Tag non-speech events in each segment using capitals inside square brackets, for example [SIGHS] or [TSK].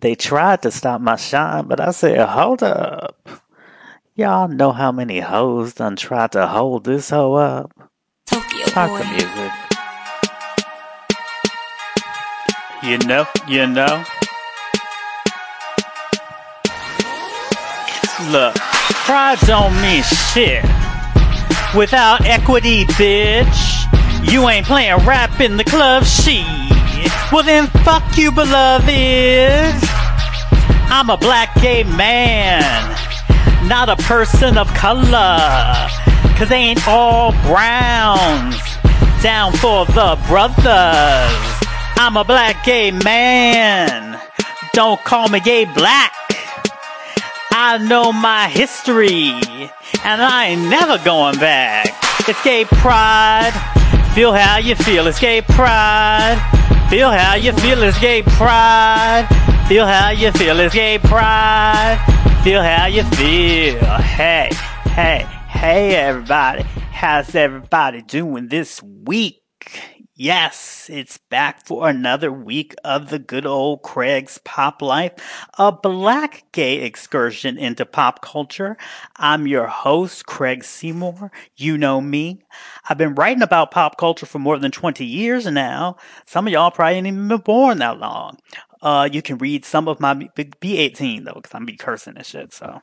They tried to stop my shine, but I said, hold up. Y'all know how many hoes done tried to hold this hoe up? Tokyo Talk the music. You know, you know. Look, pride don't mean shit without equity, bitch. You ain't playing rap in the club, she. Well then, fuck you, beloved. I'm a black gay man, not a person of color. Cause they ain't all browns. Down for the brothers. I'm a black gay man. Don't call me gay black. I know my history, and I ain't never going back. It's gay pride. Feel how you feel. It's gay pride. Feel how you feel. It's gay pride. Feel how you feel. It's gay pride. Feel how you feel. Hey, hey, hey, everybody. How's everybody doing this week? Yes, it's back for another week of the good old Craig's Pop Life, a black gay excursion into pop culture. I'm your host, Craig Seymour. You know me. I've been writing about pop culture for more than 20 years now. Some of y'all probably ain't even been born that long. Uh, you can read some of my, B18 though, cause I'm be cursing and shit, so.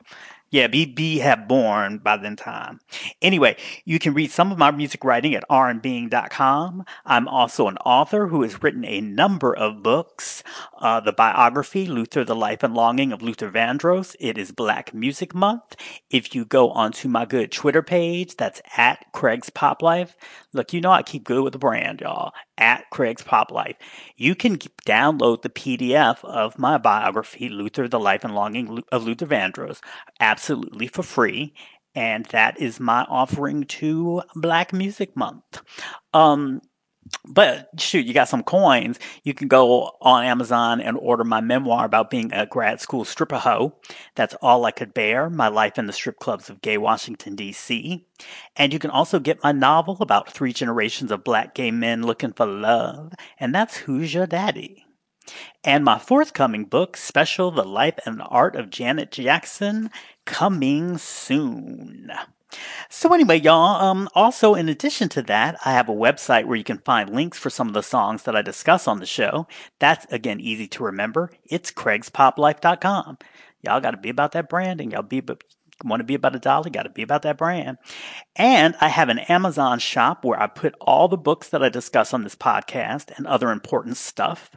Yeah, be be have born by then time. Anyway, you can read some of my music writing at rnbeing.com. I'm also an author who has written a number of books. Uh, the biography, Luther, The Life and Longing of Luther Vandross. It is Black Music Month. If you go onto my good Twitter page, that's at Craig's Pop Life. Look, you know I keep good with the brand, y'all. At Craig's Pop Life. You can download the PDF of my biography, Luther, The Life and Longing of Luther Vandross, absolutely for free. And that is my offering to Black Music Month. Um, but shoot, you got some coins. You can go on Amazon and order my memoir about being a grad school stripper hoe. That's all I could bare. My life in the strip clubs of gay Washington D.C. And you can also get my novel about three generations of black gay men looking for love. And that's Who's Your Daddy? And my forthcoming book, Special The Life and Art of Janet Jackson, coming soon. So anyway, y'all, um, also in addition to that, I have a website where you can find links for some of the songs that I discuss on the show. That's again easy to remember. It's craigspoplife.com. Y'all got to be about that branding. Y'all be want to be about a dollar, got to be about that brand. And I have an Amazon shop where I put all the books that I discuss on this podcast and other important stuff.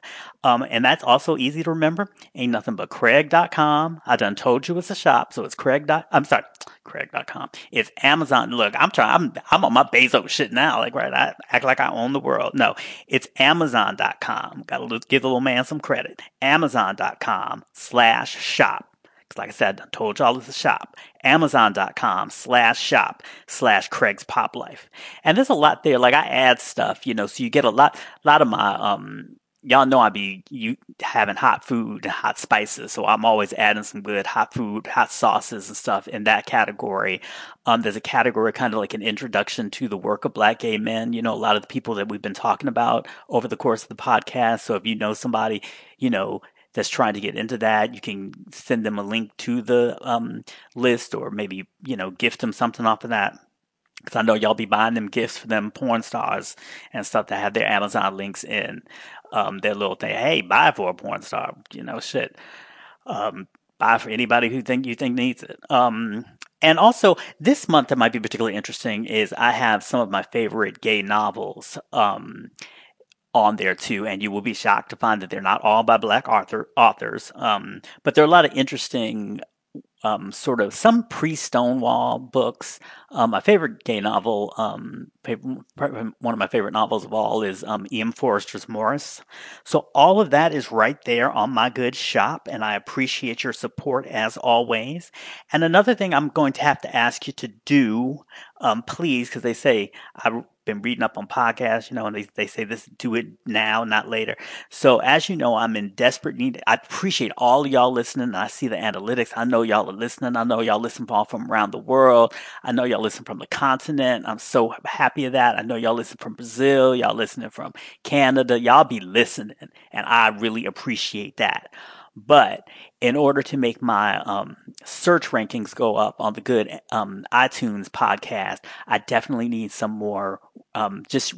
Um, and that's also easy to remember. Ain't nothing but Craig.com. I done told you it's a shop, so it's Craig. Dot, I'm sorry, [TSK] Craig.com. It's Amazon. Look, I'm trying. I'm I'm on my Bezos shit now. Like right, I act like I own the world. No, it's Amazon.com. Got to give the little man some credit. Amazon.com slash shop. Like I said, I told y'all it's a shop. Amazon.com slash shop slash Craig's Pop Life. And there's a lot there. Like I add stuff, you know, so you get a lot, a lot of my, um, y'all know I be you having hot food and hot spices, so I'm always adding some good hot food, hot sauces and stuff in that category. Um, there's a category kind of like an introduction to the work of black gay men. You know, a lot of the people that we've been talking about over the course of the podcast. So if you know somebody, you know, that's trying to get into that, you can send them a link to the um, list or maybe, you know, gift them something off of that. Because I know y'all be buying them gifts for them porn stars and stuff that have their Amazon links in um, their little thing. Hey, buy for a porn star, you know, shit. Um, buy for anybody who think you think needs it. Um, and also, this month that might be particularly interesting is I have some of my favorite gay novels. Um, on there too, and you will be shocked to find that they're not all by black author authors. Um, but there are a lot of interesting, um, sort of some pre Stonewall books. Um, my favorite gay novel, um, one of my favorite novels of all, is um, E.M. Forster's Maurice. So all of that is right there on my good shop, and I appreciate your support as always. And another thing I'm going to have to ask you to do, um, please, because they say I been reading up on podcasts, you know, and they, they say this, do it now, not later. So as you know, I'm in desperate need. I appreciate all y'all listening. I see the analytics. I know y'all are listening. I know y'all listen from, from around the world. I know y'all listen from the continent. I'm so happy of that. I know y'all listen from Brazil. Y'all listening from Canada. Y'all be listening. And I really appreciate that. But in order to make my um, search rankings go up on the good um, iTunes podcast, I definitely need some more um, just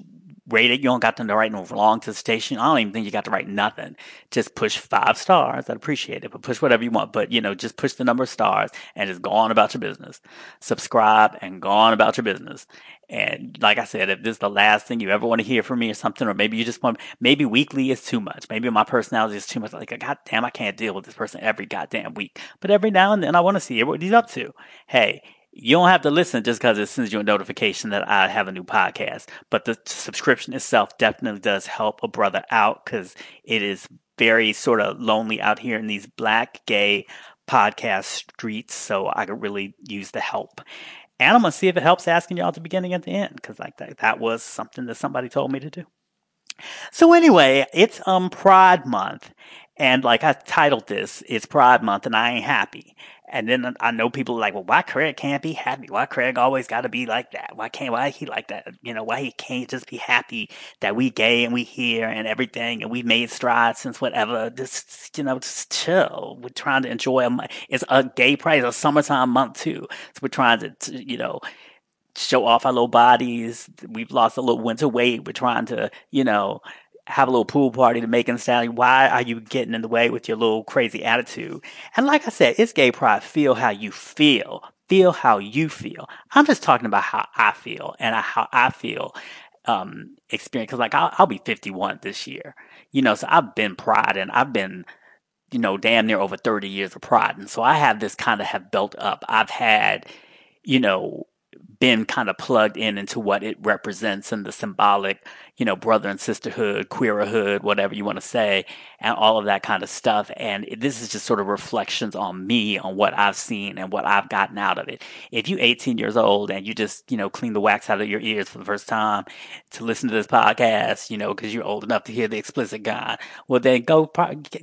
rate it. You don't got to write no wrong to the station. I don't even think you got to write nothing. Just push five stars. I'd appreciate it, but push whatever you want. But you know, just push the number of stars and just go on about your business. Subscribe and go on about your business. And like I said, if this is the last thing you ever want to hear from me or something, or maybe you just want, maybe weekly is too much. Maybe my personality is too much. Like, God damn, I can't deal with this person every goddamn week. But every now and then I want to see what he's up to. Hey, you don't have to listen just because it sends you a notification that I have a new podcast. But the subscription itself definitely does help a brother out because it is very sort of lonely out here in these black gay podcast streets. So I could really use the help. And I'm gonna see if it helps asking y'all at the beginning and the end because like that, that was something that somebody told me to do. So anyway, it's um Pride Month, and like I titled this, it's Pride Month, and I ain't happy. And then I know people are like, well, why Craig can't be happy? Why Craig always got to be like that? Why can't, why he like that? You know, why he can't just be happy that we gay and we here and everything and we made strides since whatever. Just, you know, just chill. We're trying to enjoy a, it's a gay pride, a summertime month too. So we're trying to, to you know, show off our little bodies. We've lost a little winter weight. We're trying to, you know, have a little pool party to make and sound. Why are you getting in the way with your little crazy attitude? And like I said, it's gay pride. Feel how you feel. Feel how you feel. I'm just talking about how I feel and how I feel um, experience. Because like I'll, I'll be 51 this year, you know. So I've been pride and I've been you know, damn near over 30 years of pride. And so I have this kind of have built up. I've had, you know, been kind of plugged in into what it represents and the symbolic, you know, brother and sisterhood, queerhood, whatever you want to say, and all of that kind of stuff. And this is just sort of reflections on me, on what I've seen and what I've gotten out of it. If you 18 years old and you just, you know, clean the wax out of your ears for the first time to listen to this podcast, you know, because you're old enough to hear the explicit God, well, then go,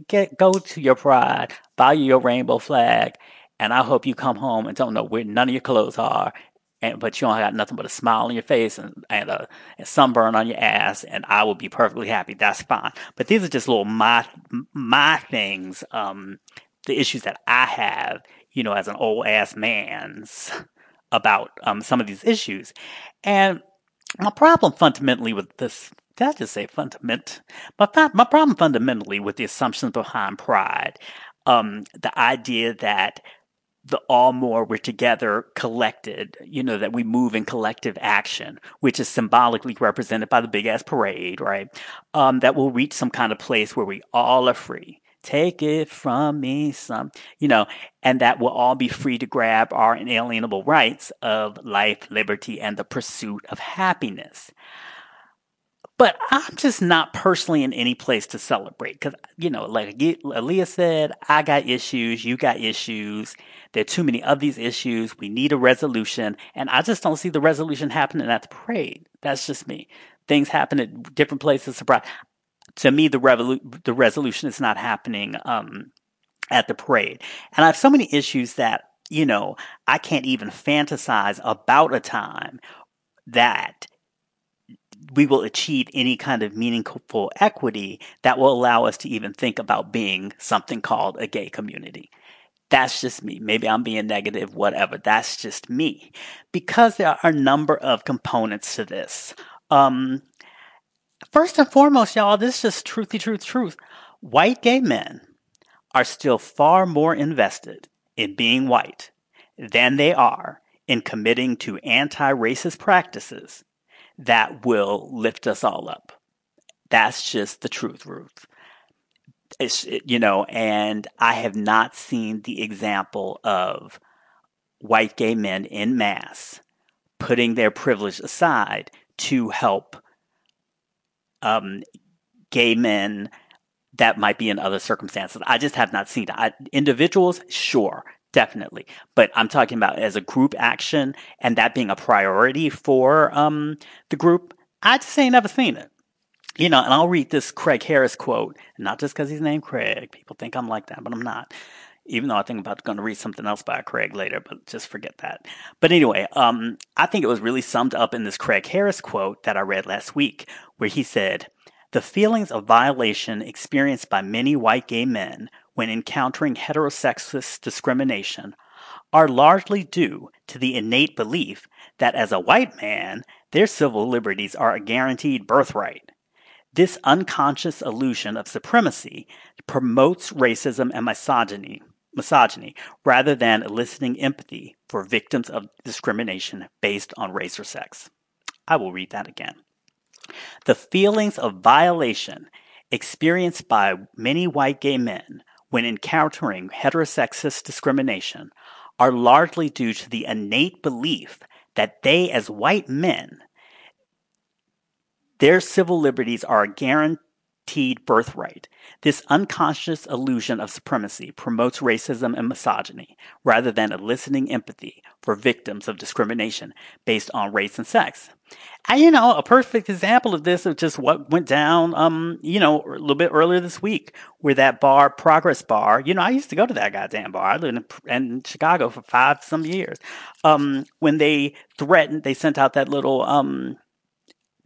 get, go to your pride, buy you your rainbow flag, and I hope you come home and don't know where none of your clothes are and but you don't got nothing but a smile on your face and, and a, a, sunburn on your ass, and I will be perfectly happy. That's fine. But these are just little my my things, um, the issues that I have, you know, as an old ass man's about um, some of these issues, and my problem fundamentally with this. Did I just say fundament? My, my problem fundamentally with the assumptions behind pride, um, the idea that the all more we're together collected, you know, that we move in collective action, which is symbolically represented by the big ass parade, right? Um, that will reach some kind of place where we all are free. Take it from me, some, you know, and that we'll all be free to grab our inalienable rights of life, liberty, and the pursuit of happiness. But I'm just not personally in any place to celebrate because, you know, like Aaliyah said, I got issues, you got issues. There are too many of these issues. We need a resolution. And I just don't see the resolution happening at the parade. That's just me. Things happen at different places. Surprise. To me, the, revolu- the resolution is not happening um, at the parade. And I have so many issues that, you know, I can't even fantasize about a time that we will achieve any kind of meaningful equity that will allow us to even think about being something called a gay community. That's just me. Maybe I'm being negative, whatever. That's just me. Because there are a number of components to this. Um, first and foremost, y'all, this is just truthy truth, truth. White gay men are still far more invested in being white than they are in committing to anti racist practices that will lift us all up. That's just the truth, Ruth. It's, you know, and I have not seen the example of white gay men in mass putting their privilege aside to help um, gay men that might be in other circumstances. I just have not seen it. individuals, sure, definitely. But I'm talking about as a group action and that being a priority for um, the group. I just ain't never seen it. You know, and I'll read this Craig Harris quote, not just because he's named Craig. People think I'm like that, but I'm not. Even though I think I'm about going to read something else by Craig later, but just forget that. But anyway, um, I think it was really summed up in this Craig Harris quote that I read last week, where he said, "The feelings of violation experienced by many white gay men when encountering heterosexist discrimination are largely due to the innate belief that as a white man, their civil liberties are a guaranteed birthright. This unconscious illusion of supremacy promotes racism and misogyny, misogyny rather than eliciting empathy for victims of discrimination based on race or sex. I will read that again. The feelings of violation experienced by many white gay men when encountering heterosexist discrimination are largely due to the innate belief that they, as white men, their civil liberties are a guaranteed birthright. This unconscious illusion of supremacy promotes racism and misogyny rather than eliciting empathy for victims of discrimination based on race and sex. You know, a perfect example of this of just what went down, um, you know, a little bit earlier this week, where that bar, Progress Bar, you know, I used to go to that goddamn bar. I lived in, in Chicago for five some years. Um, when they threatened, they sent out that little um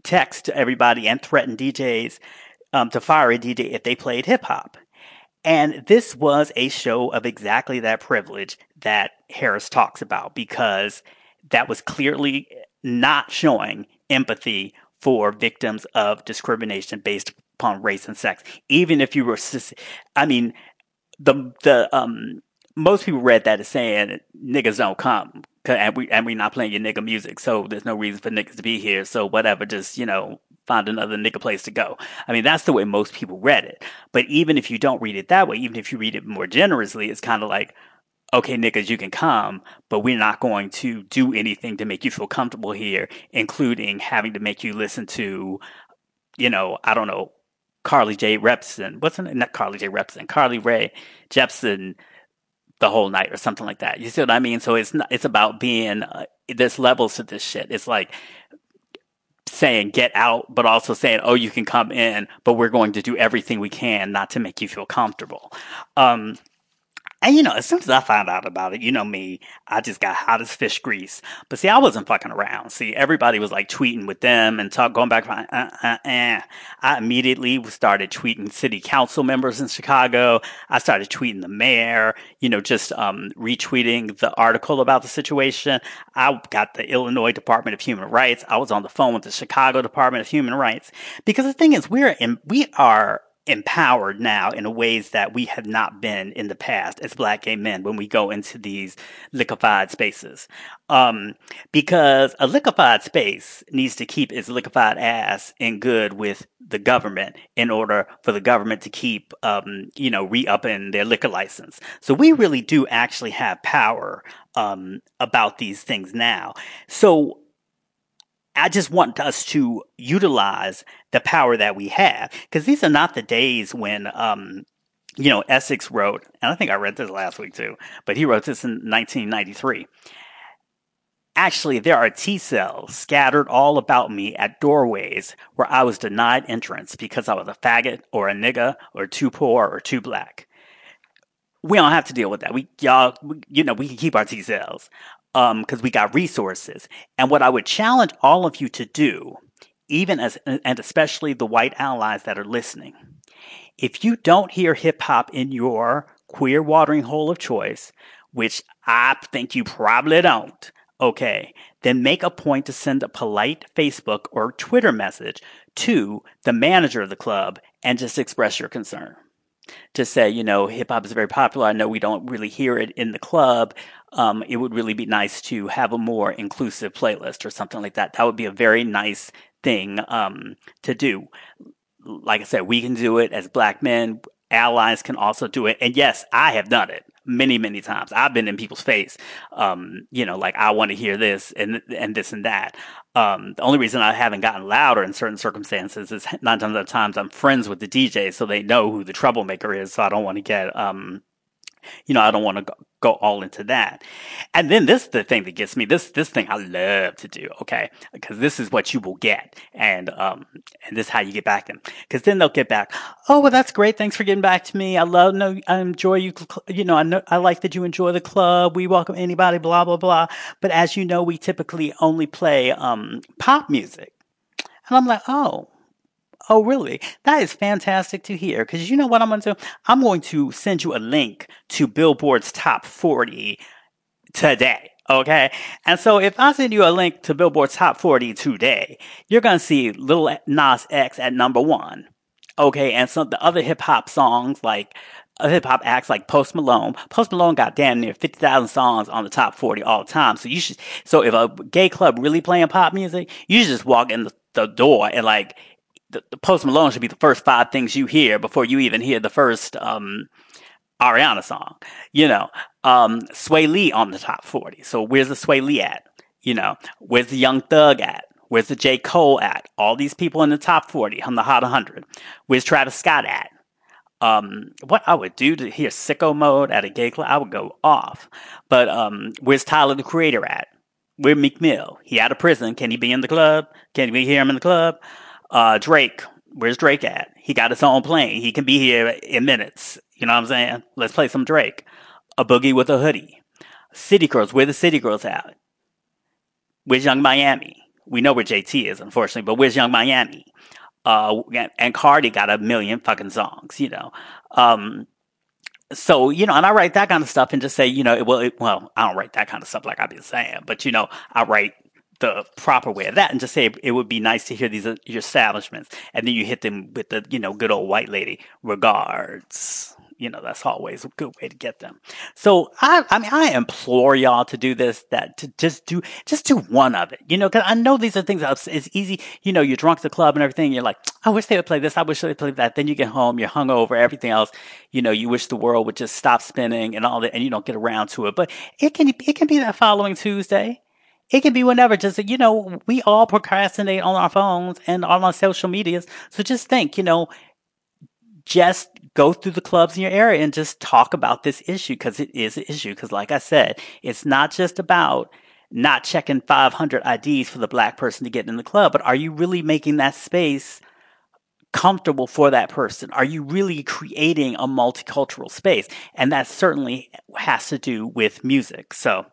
text to everybody and threatened DJs um, to fire a DJ if they played hip hop. And this was a show of exactly that privilege that Harris talks about because that was clearly not showing empathy for victims of discrimination based upon race and sex. Even if you were, I mean, the the um most people read that as saying niggas don't come and we and we not playing your nigga music, so there's no reason for niggas to be here. So whatever, just you know, find another nigga place to go. I mean, that's the way most people read it. But even if you don't read it that way, even if you read it more generously, it's kind of like, okay, niggas, you can come, but we're not going to do anything to make you feel comfortable here, including having to make you listen to, you know, I don't know, Carly J. Repson. What's her name? Not Carly J. Repson. Carly Rae Jepsen the whole night or something like that. You see what I mean? So it's not, it's about being, uh, there's levels to this shit. It's like saying get out, but also saying, oh, you can come in, but we're going to do everything we can not to make you feel comfortable. Um, and you know, as soon as I found out about it, you know me, I just got hot as fish grease. But see, I wasn't fucking around. See, everybody was like tweeting with them and talk, going back. Uh, uh, uh. I immediately started tweeting city council members in Chicago. I started tweeting the mayor, you know, just um, retweeting the article about the situation. I got the Illinois Department of Human Rights. I was on the phone with the Chicago Department of Human Rights because the thing is, we're in, we are empowered now in ways that we have not been in the past as black gay men when we go into these liquefied spaces. Um, because a liquefied space needs to keep its liquefied ass in good with the government in order for the government to keep, um, you know, re-upping their liquor license. So we really do actually have power, um, about these things now. So I just want us to utilize the power that we have because these are not the days when, um, you know, Essex wrote, and I think I read this last week too, but he wrote this in 1993. Actually, there are T cells scattered all about me at doorways where I was denied entrance because I was a faggot or a nigga or too poor or too black. We don't have to deal with that. We, y'all, you know, we can keep our T cells um, because we got resources. And what I would challenge all of you to do, even as, and especially the white allies that are listening, if you don't hear hip hop in your queer watering hole of choice, which I think you probably don't, okay, then make a point to send a polite Facebook or Twitter message to the manager of the club and just express your concern. To say, you know, hip hop is very popular. I know we don't really hear it in the club um, it would really be nice to have a more inclusive playlist or something like that. That would be a very nice thing um, to do. Like I said, we can do it as black men. Allies can also do it. And yes, I have done it many, many times. I've been in people's face, um, you know, like I want to hear this and and this and that. Um, the only reason I haven't gotten louder in certain circumstances is nine times out of times I'm friends with the DJ, so they know who the troublemaker is. So I don't want to get um, you know, I don't want to go, go all into that. And then this is the thing that gets me. This this thing I love to do. Okay, because this is what you will get, and um, and this is how you get back them. Because then they'll get back. Oh well, that's great. Thanks for getting back to me. I love no, I enjoy you. You know, I know I like that you enjoy the club. We welcome anybody. Blah blah blah. But as you know, we typically only play um pop music, and I'm like, oh Oh, really? That is fantastic to hear. Because you know what I'm going to do? I'm going to send you a link to Billboard's Top 40 today. Okay. And so if I send you a link to Billboard's Top 40 today, you're going to see Lil Nas X at number one. Okay. And some of the other hip hop songs like uh, hip hop acts like Post Malone. Post Malone got damn near 50,000 songs on the top 40 all the time. So you should, so if a gay club really playing pop music, you should just walk in the, the door and like, the, the, Post Malone should be the first five things you hear before you even hear the first, um, Ariana song, you know, um, Swae Lee on the top 40. So where's the Swae Lee at? You know, where's the Young Thug at? Where's the J. Cole at? All these people in the top 40 on the Hot 100. Where's Travis Scott at? Um, what I would do to hear sicko mode at a gay club, I would go off. But um, where's Tyler the Creator at? Where Meek Mill? He out of prison. Can he be in the club? Can we hear him in the club? Uh, Drake, where's Drake at? He got his own plane. He can be here in minutes. You know what I'm saying? Let's play some Drake. A boogie with a hoodie. City Girls, where the City Girls at? Where's Young Miami? We know where JT is, unfortunately, but where's Young Miami? Uh, and Cardi got a million fucking songs, you know. Um, so, you know, and I write that kind of stuff and just say, you know, well, it, well, I don't write that kind of stuff like I've been saying, but you know, I write the proper way of that and just say it would be nice to hear these uh, your establishments and then you hit them with the you know good old white lady regards you know, that's always a good way to get them. So I, I mean, I implore y'all to do this, that to just do, just do one of it, you know, cause I know these are things that it's easy. You know, you're drunk at the club and everything. You're like, I wish they would play this. I wish they would play that. Then you get home, you're hungover, everything else. You know, you wish the world would just stop spinning and all that, and you don't get around to it. But it can, it can be that following Tuesday. It can be whenever. Just you know, we all procrastinate on our phones and on our social medias. So just think, you know, just go through the clubs in your area and just talk about this issue because it is an issue. Because, like I said, it's not just about not checking 500 IDs for the black person to get in the club, but are you really making that space comfortable for that person? Are you really creating a multicultural space? And that certainly has to do with music. So,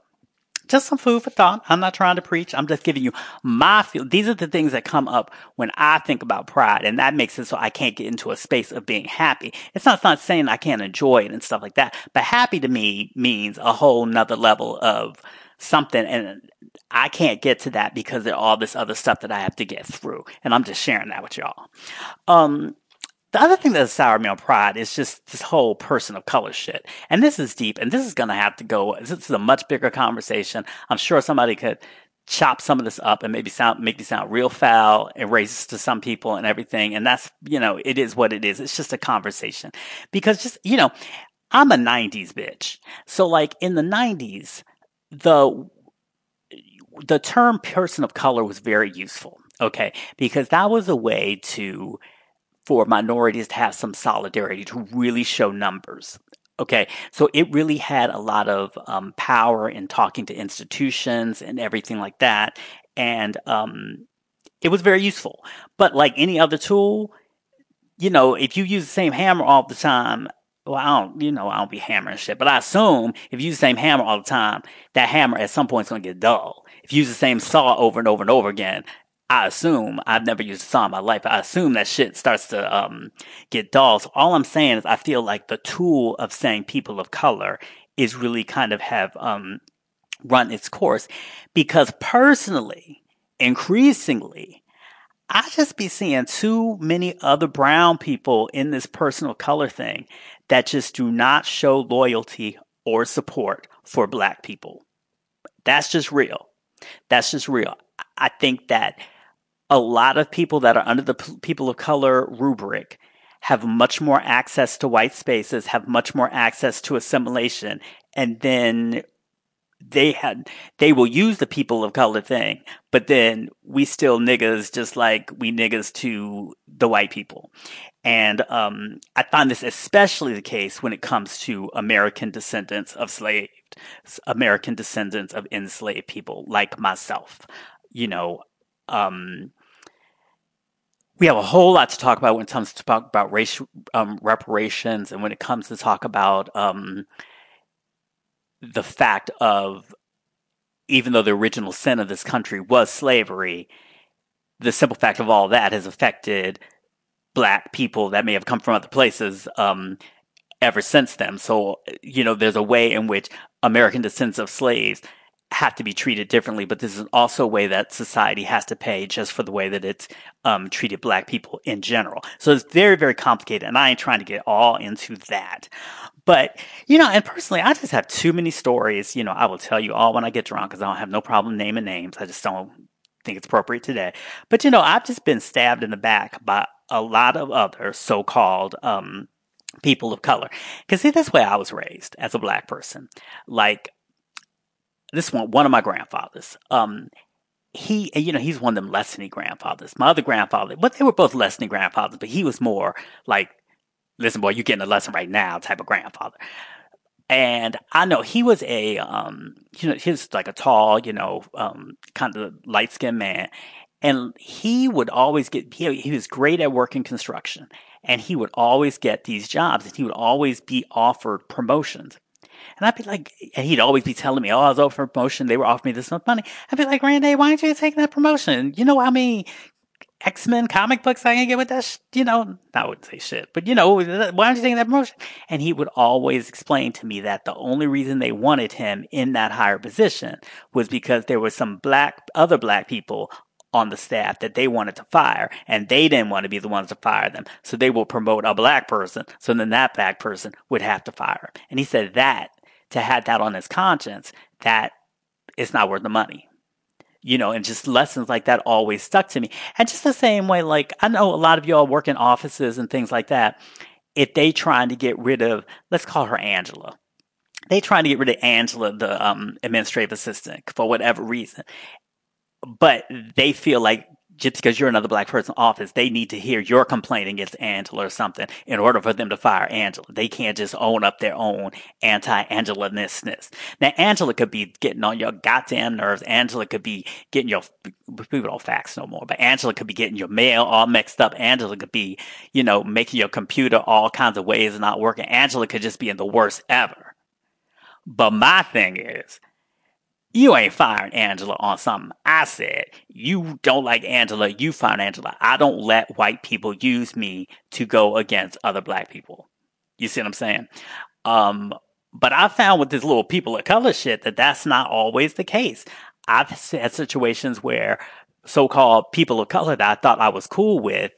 just some food for thought. I'm not trying to preach. I'm just giving you my feel. These are the things that come up when I think about pride, and that makes it so I can't get into a space of being happy. It's not, it's not saying I can't enjoy it and stuff like that, but happy to me means a whole nother level of something, and I can't get to that because of all this other stuff that I have to get through, and I'm just sharing that with y'all. Um, the other thing that's soured me on Pride is just this whole person of color shit. And this is deep, and this is going to have to go. This is a much bigger conversation. I'm sure somebody could chop some of this up and maybe sound make me sound real foul and racist to some people and everything. And that's you know, it is what it is. It's just a conversation because just you know, I'm a '90s bitch. So like in the '90s, the the term person of color was very useful. Okay, because that was a way to for minorities to have some solidarity, to really show numbers. Okay, so it really had a lot of um, power in talking to institutions and everything like that. And um, it was very useful. But like any other tool, you know, if you use the same hammer all the time, well, I don't, you know, I don't be hammering shit, but I assume if you use the same hammer all the time, that hammer at some point is going to get dull. If you use the same saw over and over and over again, I assume I've never used a saw in my life. I assume that shit starts to um, get dull. So all I'm saying is I feel like the tool of saying people of color is really kind of have um, run its course because personally, increasingly, I just be seeing too many other brown people in this personal color thing that just do not show loyalty or support for black people. That's just real. That's just real. I think that a lot of people that are under the p- people of color rubric have much more access to white spaces, have much more access to assimilation, and then they had they will use the people of color thing, but then we still niggas just like we niggas to the white people. And um, I find this especially the case when it comes to American descendants of slaves, American descendants of enslaved people like myself. You know, um, we have a whole lot to talk about when it comes to talk about race um, reparations and when it comes to talk about um, the fact of even though the original sin of this country was slavery, the simple fact of all that has affected black people that may have come from other places um, ever since then. So, you know, there's a way in which American descendants of slaves have to be treated differently, but this is also a way that society has to pay just for the way that it's um, treated black people in general. So it's very, very complicated, and I ain't trying to get all into that. But, you know, and personally, I just have too many stories. You know, I will tell you all when I get drunk because I don't have no problem naming names. I just don't think it's appropriate today. But, you know, I've just been stabbed in the back by a lot of other so called um, people of color. Because, see, that's the way I was raised as a black person. Like, this one, one of my grandfathers. Um, he, you know, he's one of them lessony grandfathers. My other grandfather, but they were both lessony grandfathers, but he was more like, listen, boy, you're getting a lesson right now type of grandfather. And I know he was a, um, you know, he was like a tall, you know, um, kind of light skinned man. And he would always get, he, he was great at working construction and he would always get these jobs and he would always be offered promotions. And I'd be like, and he'd always be telling me, oh, I was over for promotion. They were offering me this much money. I'd be like, Randy, why aren't you taking that promotion? You know how many X-Men comic books I can get with that, sh-? you know, I wouldn't say shit, but you know, why aren't you taking that promotion? And he would always explain to me that the only reason they wanted him in that higher position was because there was some black, other black people on the staff that they wanted to fire and they didn't want to be the ones to fire them. So they will promote a black person. So then that black person would have to fire him. And he said that to have that on his conscience that it's not worth the money. You know, and just lessons like that always stuck to me. And just the same way, like, I know a lot of y'all work in offices and things like that. If they trying to get rid of, let's call her Angela. They trying to get rid of Angela, the um, administrative assistant, for whatever reason. But they feel like just because you're another black person in office, they need to hear your complaint against Angela or something in order for them to fire Angela. They can't just own up their own anti-Angela-ness. Now, Angela could be getting on your goddamn nerves. Angela could be getting your, people don't fax no more, but Angela could be getting your mail all mixed up. Angela could be, you know, making your computer all kinds of ways not working. Angela could just be in the worst ever. But my thing is, you ain't firing Angela on something I said. You don't like Angela, you fire Angela. I don't let white people use me to go against other black people. You see what I'm saying? Um, but I found with this little people of color shit that that's not always the case. I've had situations where so-called people of color that I thought I was cool with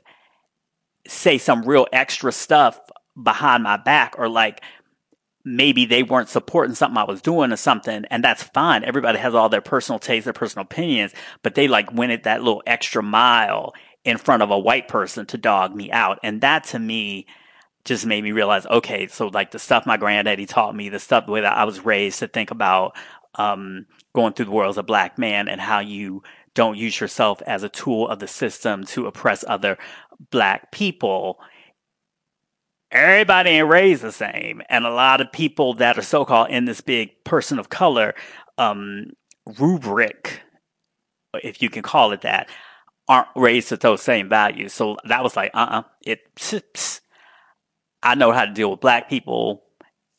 say some real extra stuff behind my back or like maybe they weren't supporting something I was doing or something, and that's fine. Everybody has all their personal tastes, their personal opinions, but they like went at that little extra mile in front of a white person to dog me out. And that to me just made me realize, okay, so like the stuff my granddaddy taught me, the stuff the way that I was raised to think about um, going through the world as a black man and how you don't use yourself as a tool of the system to oppress other black people everybody ain't raised the same. And a lot of people that are so called in this big person of color um, rubric, if you can call it that, aren't raised with those same values. So that was like, uh uh-uh, uh it, I know how to deal with black people.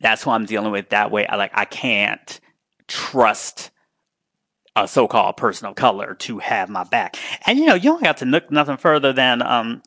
That's who I'm dealing with that way. I like, I can't trust a so-called person of color to have my back. And you know, you don't got to look nothing further than um,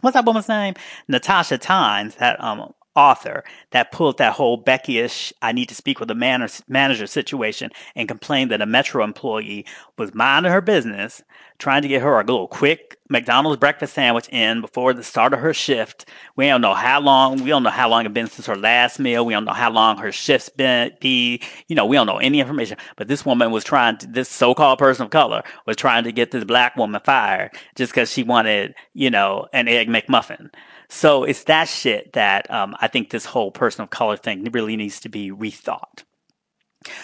what's that woman's name? Natasha Tynes, that um, author that pulled that whole Becky-ish, I need to speak with a manager, manager situation and complained that a Metro employee was minding her business, trying to get her a little quick McDonald's breakfast sandwich in before the start of her shift. We don't know how long, we don't know how long it's been since her last meal. We don't know how long her shift's been, be, you know, we don't know any information. But this woman was trying to, this so-called person of color was trying to get this black woman fired just because she wanted, you know, an egg McMuffin. So it's that shit that um, I think this whole person of color thing really needs to be rethought.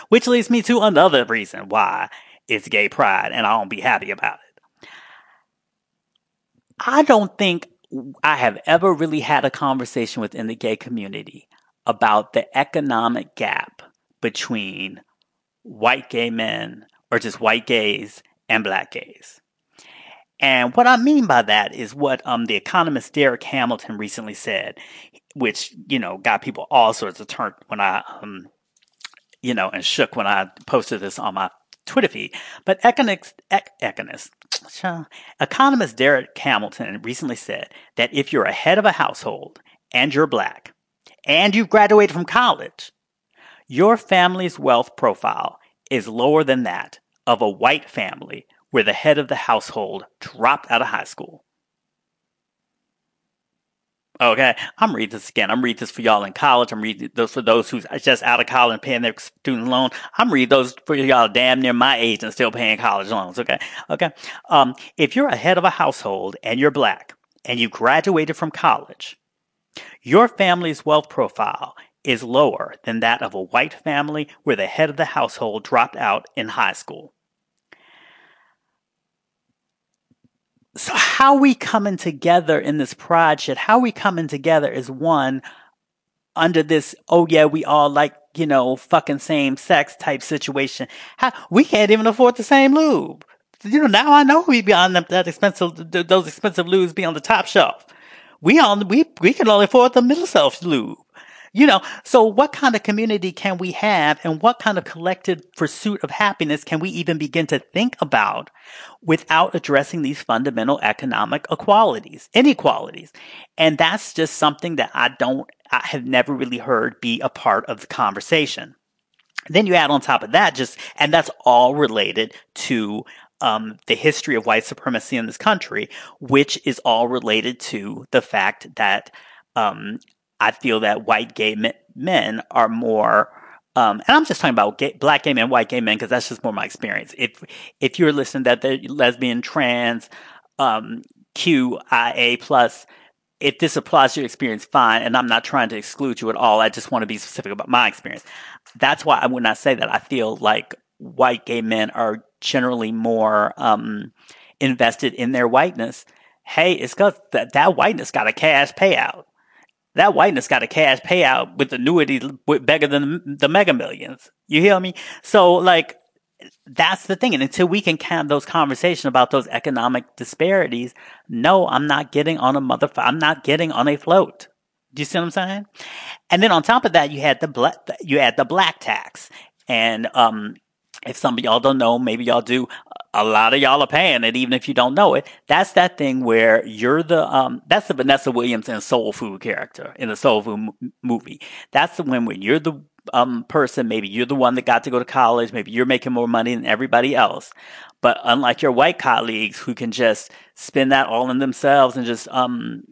Which leads me to another reason why it's gay pride, and I don't be happy about it. I don't think I have ever really had a conversation within the gay community about the economic gap between white gay men or just white gays and black gays. And what I mean by that is what um, the economist Darrick Hamilton recently said, which, you know, got people all sorts of turned when I, um, you know, and shook when I posted this on my Twitter feed. But economics, ec- economist, [TSK] economist Darrick Hamilton recently said that if you're a head of a household and you're black and you've graduated from college, your family's wealth profile is lower than that of a white family where the head of the household dropped out of high school. Okay, I'm reading this again. I'm reading this for y'all in college. I'm reading those for those who's just out of college and paying their student loan. I'm reading those for y'all damn near my age and still paying college loans. Okay, okay. Um, if you're a head of a household and you're black and you graduated from college, your family's wealth profile is lower than that of a white family where the head of the household dropped out in high school. So how we coming together in this project, how we coming together is one under this, oh yeah, we all like, you know, fucking same sex type situation. How, we can't even afford the same lube. You know, now I know we be on that expensive, those expensive lubes be on the top shelf. We on, we, we can only afford the middle shelf lube. You know, so what kind of community can we have and what kind of collective pursuit of happiness can we even begin to think about without addressing these fundamental economic equalities, inequalities? And that's just something that I don't, I have never really heard be a part of the conversation. Then you add on top of that just, and that's all related to um, the history of white supremacy in this country, which is all related to the fact that um, I feel that white gay men are more, um, and I'm just talking about gay, black gay men, white gay men, because that's just more my experience. If if you're listening that they're lesbian, trans, um, QIA plus, if this applies to your experience, fine. And I'm not trying to exclude you at all. I just want to be specific about my experience. That's why I would not say that I feel like white gay men are generally more um, invested in their whiteness. Hey, it's because that, that whiteness got a cash payout that whiteness got a cash payout with annuities bigger than the mega millions. You hear me? So like, that's the thing. And until we can have those conversations about those economic disparities, no, I'm not getting on a mother, I'm not getting on a float. Do you see what I'm saying? And then on top of that, you had the black, you had the black tax. And, um, if some of y'all don't know, maybe y'all do. A lot of y'all are paying it, even if you don't know it. That's that thing where you're the um. That's the Vanessa Williams and Soul Food character in the Soul Food m- movie. That's the one when you're the um person. Maybe you're the one that got to go to college. Maybe you're making more money than everybody else. But unlike your white colleagues who can just spend that all in themselves and just um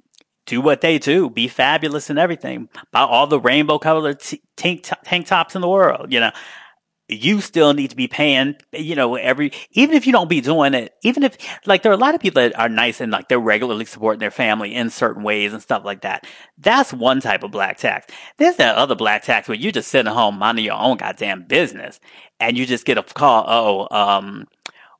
do what they do, be fabulous and everything, buy all the rainbow colored t- tank, t- tank tops in the world. You know, you still need to be paying, you know, every, even if you don't be doing it, even if, like, there are a lot of people that are nice and like they're regularly supporting their family in certain ways and stuff like that. That's one type of black tax. There's that other black tax where you're just sitting home minding your own goddamn business and you just get a call, oh, um,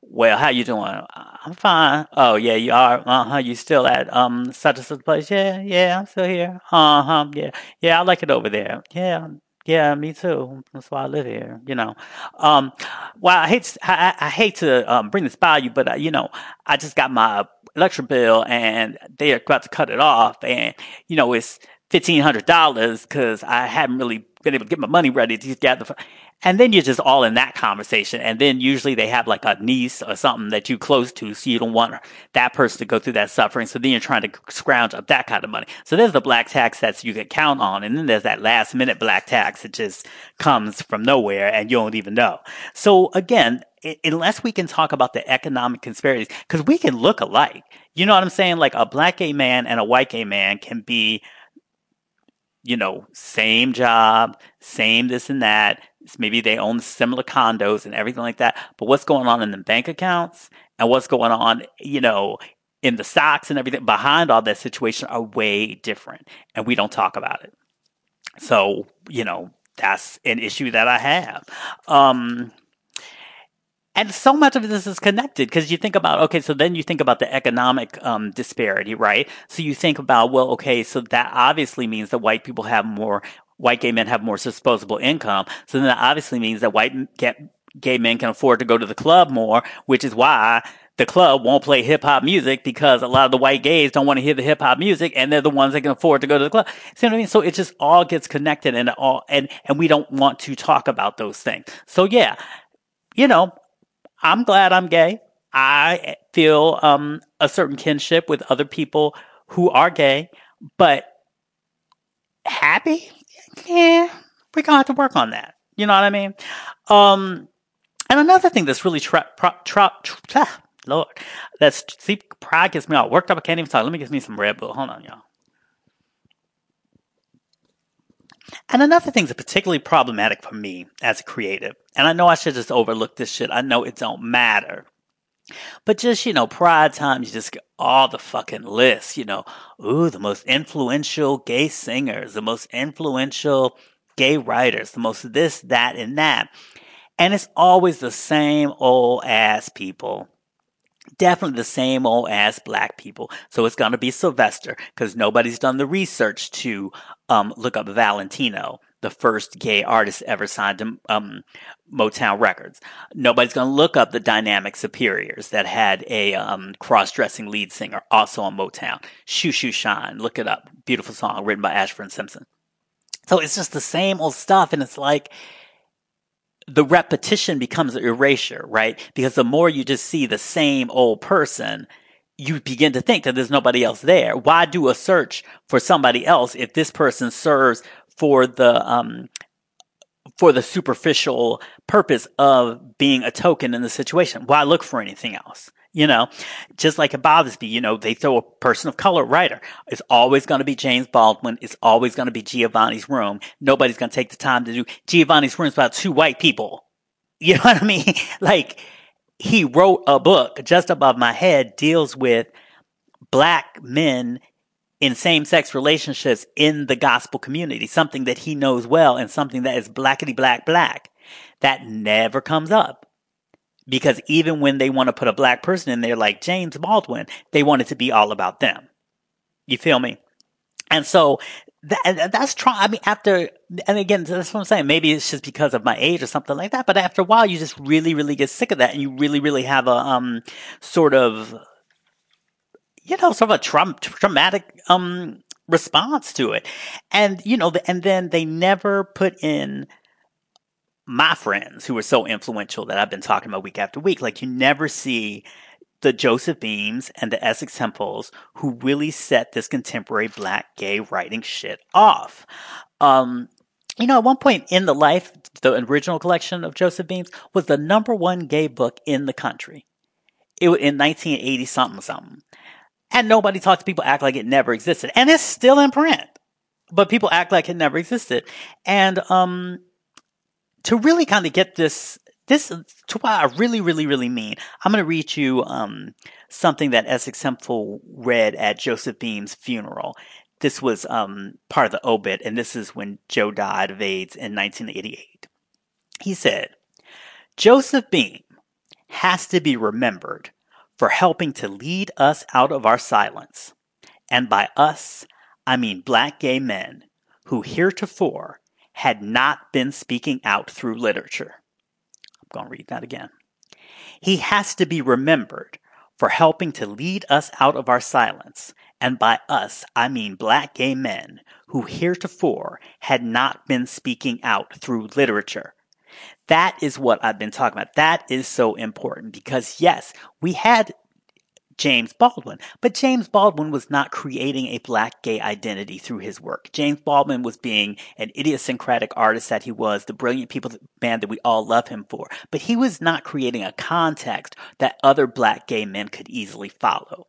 well, how you doing? I'm fine. Oh, yeah, you are. Uh huh. You still at um such and such place? Yeah, yeah, I'm still here. Uh huh. Yeah, yeah, I like it over there. Yeah, yeah, me too. That's why I live here. You know, um, well, I hate I, I hate to um, bring this by you, but uh, you know, I just got my electric bill and they are about to cut it off, and you know, it's fifteen hundred dollars because I haven't really been able to get my money ready to gather. And then you're just all in that conversation. And then usually they have like a niece or something that you're close to. So you don't want that person to go through that suffering. So then you're trying to scrounge up that kind of money. So there's the black tax that you can count on. And then there's that last minute black tax that just comes from nowhere and you don't even know. So again, unless we can talk about the economic conspiracies, because we can look alike. You know what I'm saying? Like a black gay man and a white gay man can be you know, same job, same this and that. Maybe they own similar condos and everything like that. But what's going on in the bank accounts and what's going on, you know, in the stocks and everything behind all that situation are way different. And we don't talk about it. So, you know, that's an issue that I have. Um, and so much of this is connected because you think about okay so then you think about the economic um, disparity right so you think about well okay so that obviously means that white people have more white gay men have more disposable income so then that obviously means that white gay men can afford to go to the club more which is why the club won't play hip hop music because a lot of the white gays don't want to hear the hip hop music and they're the ones that can afford to go to the club. See what I mean? So it just all gets connected and all, and, and we don't want to talk about those things. So yeah, you know, I'm glad I'm gay. I feel um, a certain kinship with other people who are gay, but happy? Yeah, we're gonna have to work on that. You know what I mean? Um, and another thing that's really tra- tra- tra- tra- Lord, that's see, pride gets me all worked up. I can't even talk. Let me get me some Red Bull. Hold on, y'all. And another thing that's particularly problematic for me as a creative, and I know I should just overlook this shit. I know it don't matter. But just, you know, pride times, you just get all the fucking lists, you know. Ooh, the most influential gay singers, the most influential gay writers, the most this, that, and that. And it's always the same old ass people. Definitely the same old ass black people. So it's gonna be Sylvester, because nobody's done the research to um, look up Valentino the first gay artist ever signed to um, Motown Records. Nobody's going to look up the Dynamic Superiors that had a um, cross-dressing lead singer also on Motown. Shoe Shoe Shine, look it up. Beautiful song written by Ashford and Simpson. So it's just the same old stuff, and it's like the repetition becomes an erasure, right? Because the more you just see the same old person, you begin to think that there's nobody else there. Why do a search for somebody else if this person serves for the um, for the superficial purpose of being a token in the situation. Why look for anything else? You know, just like it bothers me, you know, they throw a person of color writer. It's always going to be James Baldwin. It's always going to be Giovanni's Room. Nobody's going to take the time to do Giovanni's Room is about two white people. [LAUGHS] You know what I mean? [LAUGHS] like he wrote a book just above my head deals with black men in same sex relationships in the gospel community, something that he knows well and something that is blackety black black. That never comes up. Because even when they want to put a black person in there like James Baldwin, they want it to be all about them. You feel me? And so that, that's trying. I mean, after, and again, that's what I'm saying. Maybe it's just because of my age or something like that. But after a while, you just really, really get sick of that, and you really, really have a um sort of you know, sort of a tra- traumatic um, response to it. And, you know, and then they never put in my friends who were so influential that I've been talking about week after week. Like, you never see the Joseph Beams and the Essex Hemphills who really set this contemporary black gay writing shit off. Um, you know, at one point in the life, the original collection of Joseph Beams was the number one gay book in the country. It was in 1980 something something. And nobody talks to people act like it never existed. And it's still in print. But people act like it never existed. And um to really kind of get this this to what I really, really, really mean, I'm gonna read you um something that Essex Hemphill read at Joseph Beam's funeral. This was um part of the obit, and this is when Joe died of AIDS in 1988. He said, Joseph Beam has to be remembered for helping to lead us out of our silence. And by us, I mean black gay men who heretofore had not been speaking out through literature. I'm going to read that again. He has to be remembered for helping to lead us out of our silence. And by us, I mean black gay men who heretofore had not been speaking out through literature. That is what I've been talking about. That is so important because yes, we had James Baldwin, but James Baldwin was not creating a black gay identity through his work. James Baldwin was being an idiosyncratic artist that he was, the brilliant people man that we all love him for, but he was not creating a context that other black gay men could easily follow.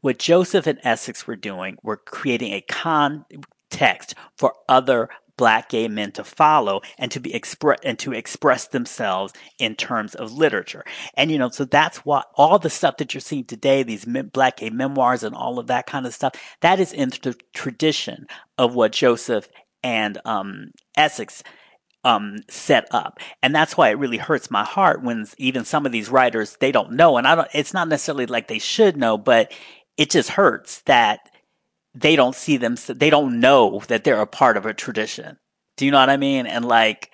What Joseph and Essex were doing were creating a context for other black gay men to follow and to be express and to express themselves in terms of literature. And you know, so that's what all the stuff that you're seeing today, these black gay memoirs and all of that kind of stuff, that is in the tradition of what Joseph and um, Essex um, set up. And that's why it really hurts my heart when even some of these writers, they don't know. And I don't, it's not necessarily like they should know, but it just hurts that they don't see them, they don't know that they're a part of a tradition. Do you know what I mean? And like,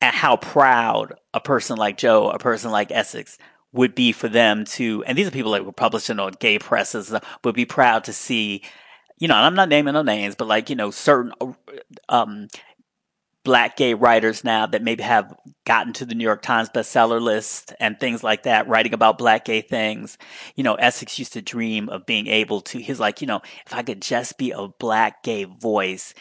and how proud a person like Joe, a person like Essex would be for them to, and these are people that were published in gay presses, would be proud to see, you know, and I'm not naming no names, but like, you know, certain, um, black gay writers now that maybe have gotten to the New York Times bestseller list and things like that, writing about black gay things. You know, Essex used to dream of being able to, he's like, you know, if I could just be a black gay voice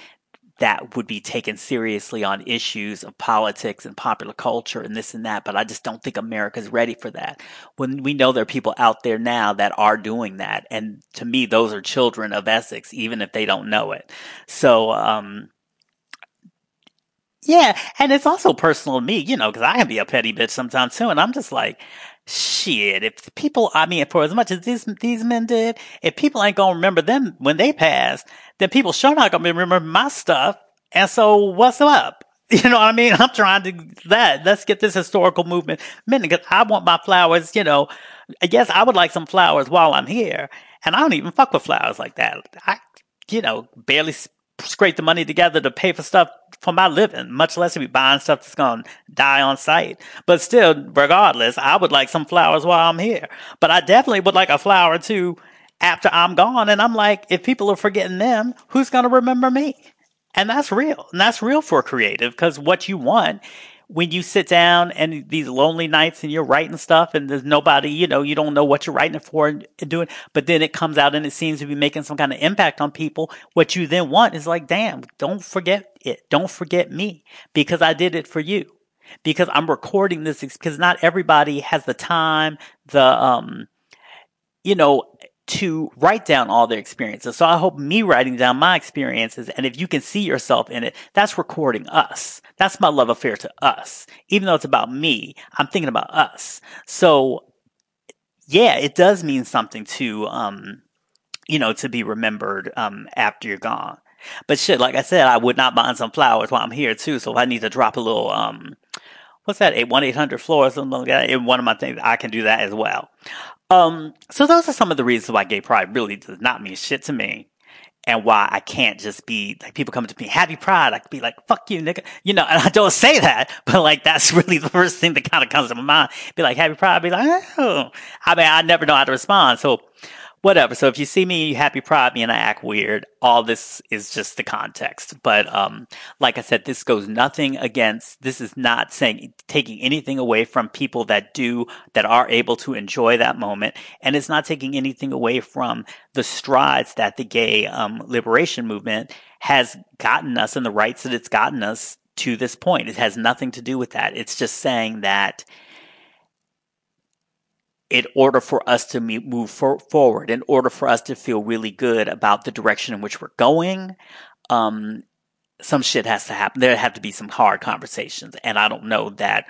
that would be taken seriously on issues of politics and popular culture and this and that. But I just don't think America's ready for that. When we know there are people out there now that are doing that. And to me, those are children of Essex, even if they don't know it. So, um, yeah, and it's also personal to me, you know, because I can be a petty bitch sometimes too, and I'm just like, shit. If people, I mean, for as much as these these men did, if people ain't gonna remember them when they pass, then people sure not gonna remember my stuff. And so, what's up? [LAUGHS] You know what I mean? I'm trying to that. Let's get this historical movement because I want my flowers. You know, I guess I would like some flowers while I'm here, and I don't even fuck with flowers like that. I, you know, barely scrape the money together to pay for stuff for my living, much less to be buying stuff that's going to die on site. But still, regardless, I would like some flowers while I'm here. But I definitely would like a flower too after I'm gone. And I'm like, if people are forgetting them, who's going to remember me? And that's real. And that's real for creative because what you want when you sit down and these lonely nights and you're writing stuff and there's nobody, you know, you don't know what you're writing it for and doing, but then it comes out and it seems to be making some kind of impact on people. What you then want is like, damn, don't forget it. Don't forget me because I did it for you. Because I'm recording this because not everybody has the time, the, um, you know, to write down all their experiences. So I hope me writing down my experiences, and if you can see yourself in it, that's recording us. That's my love affair to us. Even though it's about me, I'm thinking about us. So yeah, it does mean something to, um, you know, to be remembered, um, after you're gone. But shit, like I said, I would not mind some flowers while I'm here too. So if I need to drop a little, um, what's that? Eight one eight hundred floor or something like that. In one of my things, I can do that as well. Um, so those are some of the reasons why gay pride really does not mean shit to me. And why I can't just be like people come to me, happy pride. I could be like, fuck you, nigga. You know, and I don't say that, [LAUGHS] but like that's really the first thing that kind of comes to my mind. Be like, happy pride. I'd be like, oh. I mean, I never know how to respond. So whatever. So if you see me happy pride me and I act weird, all this is just the context. But um, like I said, this goes nothing against. This is not saying taking anything away from people that do that are able to enjoy that moment, and it's not taking anything away from the strides that the gay um, liberation movement has gotten us and the rights that it's gotten us to this point. It has nothing to do with that. It's just saying that in order for us to move for, forward, in order for us to feel really good about the direction in which we're going, um, some shit has to happen. There have to be some hard conversations. And I don't know that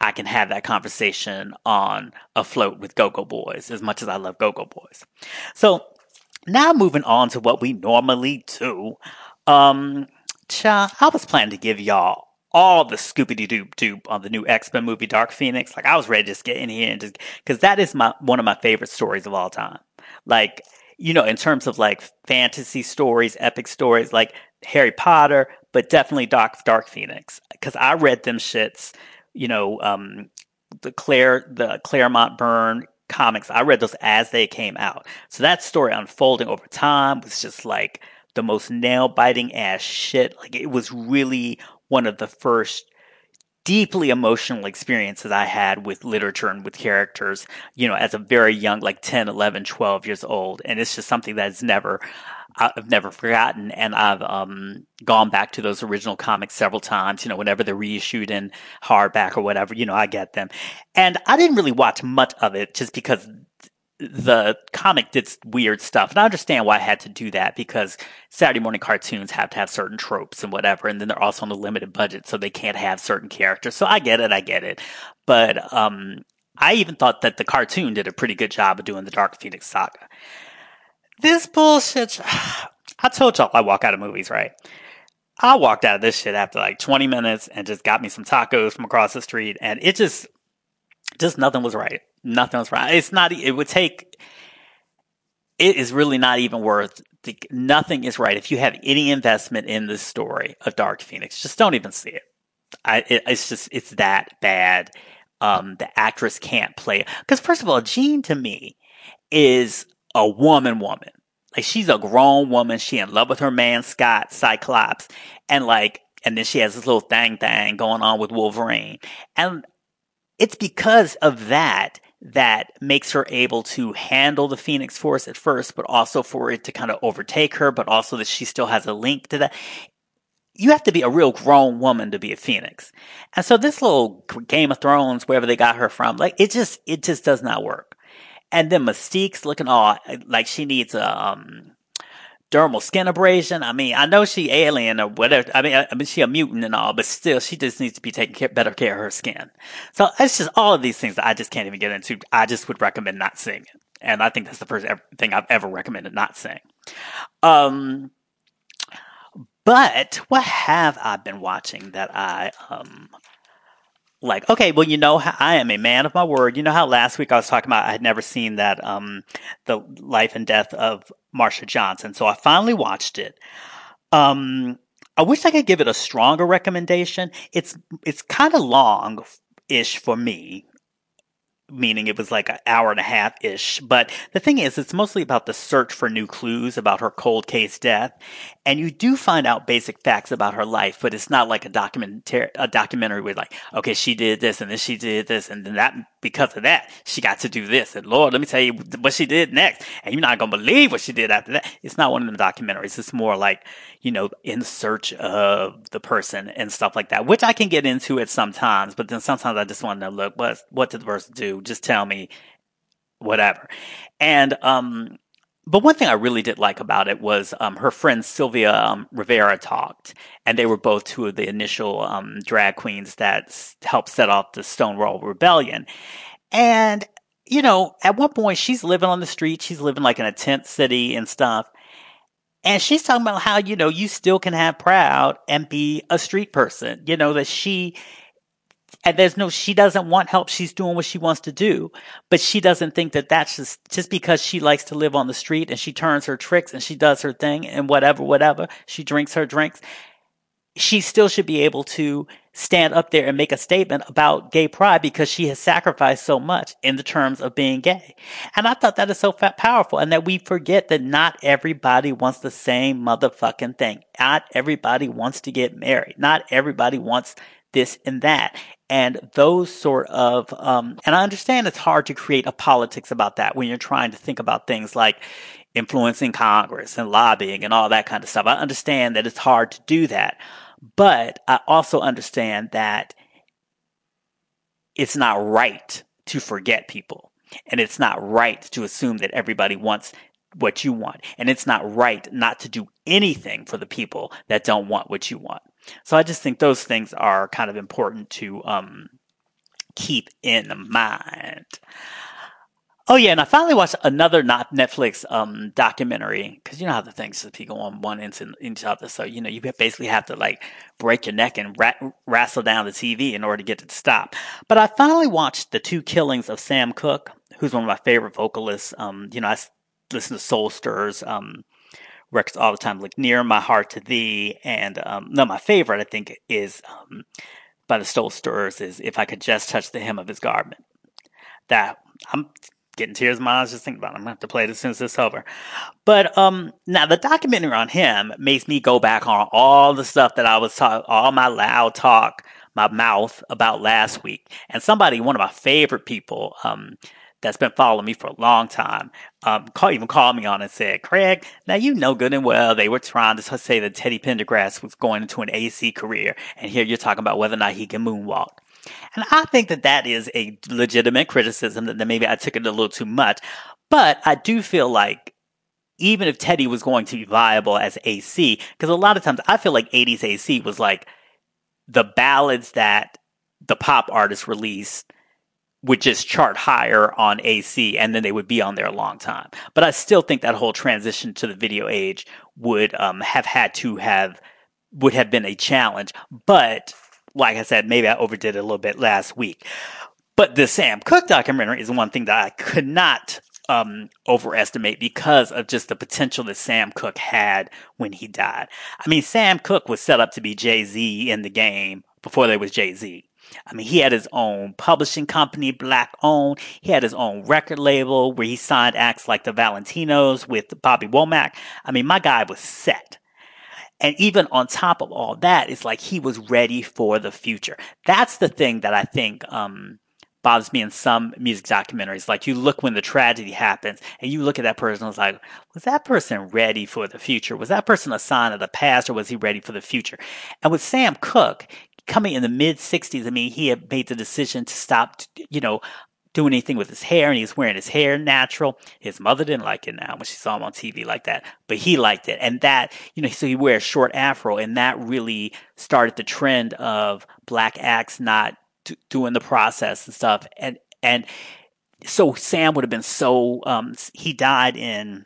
I can have that conversation on a float with Go-Go Boys as much as I love Go-Go Boys. So now moving on to what we normally do. Um, cha, I was planning to give y'all all the Scooby Doo Doo on the new X Men movie Dark Phoenix. Like I was ready to just get in here and just because that is my one of my favorite stories of all time. Like you know, in terms of like fantasy stories, epic stories, like Harry Potter, but definitely Dark Dark Phoenix because I read them shits. You know, um, the Claire the Claremont Byrne comics. I read those as they came out. So that story unfolding over time was just like the most nail biting ass shit. Like it was really one of the first deeply emotional experiences I had with literature and with characters, you know, as a very young, like 10, 11, 12 years old. And it's just something that's never, I've never forgotten. And I've, um, gone back to those original comics several times, you know, whenever they're reissued in hardback or whatever, you know, I get them. And I didn't really watch much of it just because the comic did weird stuff. And I understand why I had to do that because Saturday morning cartoons have to have certain tropes and whatever. And then they're also on a limited budget, so they can't have certain characters. So I get it. I get it. But, um, I even thought that the cartoon did a pretty good job of doing the Dark Phoenix saga. This bullshit. [SIGHS] I told y'all I walk out of movies, right? I walked out of this shit after like 20 minutes and just got me some tacos from across the street and it just, just nothing was right nothing was right. It's not. It would take. It is really not even worth. The, nothing is right if you have any investment in the story of Dark Phoenix. Just don't even see it. I, it it's just it's that bad. Um, the actress can't play because first of all, Jean to me is a woman woman. Like she's a grown woman. She in love with her man Scott Cyclops, and like and then she has this little thing thing going on with Wolverine. And it's because of that that makes her able to handle the Phoenix Force at first, but also for it to kind of overtake her, but also that she still has a link to that. You have to be a real grown woman to be a Phoenix. And so this little Game of Thrones, wherever they got her from, like it just, it just does not work. And then Mystique's looking all like she needs a, um, dermal skin abrasion. I mean, I know she alien or whatever. I mean, I, I mean, she a mutant and all, but still, she just needs to be taking care, better care of her skin. So it's just all of these things that I just can't even get into. I just would recommend not seeing it. And I think that's the first thing I've ever recommended not seeing. Um, but what have I been watching that I, um, like, okay, well, you know, I am a man of my word. You know how last week I was talking about I had never seen that, um, the life and death of Marsha Johnson. So I finally watched it. Um, I wish I could give it a stronger recommendation. It's, it's kind of long ish for me meaning it was like an hour and a half ish. But the thing is, it's mostly about the search for new clues about her cold case death. And you do find out basic facts about her life, but it's not like a documentary, a documentary with like, okay, she did this and then she did this and then that, because of that, she got to do this. And Lord, let me tell you what she did next. And you're not going to believe what she did after that. It's not one of the documentaries. It's more like, you know, in search of the person and stuff like that, which I can get into it sometimes, but then sometimes I just want to look, what, what did the person do? Just tell me whatever. And, um, but one thing I really did like about it was um, her friend Sylvia um, Rivera talked, and they were both two of the initial um, drag queens that helped set off the Stonewall Rebellion. And you know, at one point she's living on the street, she's living like in a tent city and stuff. And she's talking about how, you know, you still can have proud and be a street person. You know, that she and there's no she doesn't want help she's doing what she wants to do but she doesn't think that that's just just because she likes to live on the street and she turns her tricks and she does her thing and whatever whatever she drinks her drinks she still should be able to stand up there and make a statement about gay pride because she has sacrificed so much in the terms of being gay. And I thought that is so powerful and that we forget that not everybody wants the same motherfucking thing. Not everybody wants to get married. Not everybody wants this and that and those sort of um, and i understand it's hard to create a politics about that when you're trying to think about things like influencing congress and lobbying and all that kind of stuff. I understand that it's hard to do that but i also understand that it's not right to forget people and it's not right to assume that everybody wants what you want and it's not right not to do anything for the people that don't want what you want so I just think those things are kind of important to um, keep in mind. Oh yeah, and I finally watched another not Netflix um, documentary because you know how the things just go on one into each other. So you know you basically have to like break your neck and ra- wrestle down the TV in order to get it to stop. But I finally watched the two killings of Sam Cooke, who's one of my favorite vocalists. Um, you know I listen to Soul Stirrers. Um, records all the time, like Near My Heart to Thee. And um, no, my favorite, I think, is um, by the Soul Stirrers is If I Could Just Touch the Hem of His Garment. That, I'm getting tears in my eyes just thinking about it. I'm to have to play it as soon as it's over. But um, now the documentary on him makes me go back on all the stuff that I was talking, all my loud talk, my mouth about last week. And somebody, one of my favorite people, um, that's been following me for a long time, um, call, even called me on and said, Craig, now you know good and well they were trying to say that Teddy Pendergrass was going into an AC career, and here you're talking about whether or not he can moonwalk. And I think that that is a legitimate criticism that maybe I took it a little too much, but I do feel like even if Teddy was going to be viable as AC, because a lot of times I feel like 80s AC was like the ballads that the pop artists released would just chart higher on AC and then they would be on there a long time. But I still think that whole transition to the video age would um, have had to have would have been a challenge. But like I said, maybe I overdid it a little bit last week. But the Sam Cooke documentary is one thing that I could not um, overestimate because of just the potential that Sam Cooke had when he died. I mean, Sam Cooke was set up to be Jay Z in the game before there was Jay Z. I mean, he had his own publishing company, black owned. He had his own record label where he signed acts like the Valentinos with Bobby Womack. I mean, my guy was set. And even on top of all that, it's like he was ready for the future. That's the thing that I think, um, bothers me in some music documentaries. Like you look when the tragedy happens and you look at that person, and it's like, was that person ready for the future? Was that person a sign of the past or was he ready for the future? And with Sam Cooke, coming in the mid 60s, I mean, he had made the decision to stop, you know, doing anything with his hair and he's wearing his hair natural. His mother didn't like it now when she saw him on TV like that, but he liked it. And that, you know, so he wears short afro and that really started the trend of black acts not doing the process and stuff. And, and so Sam would have been so, um, he died in,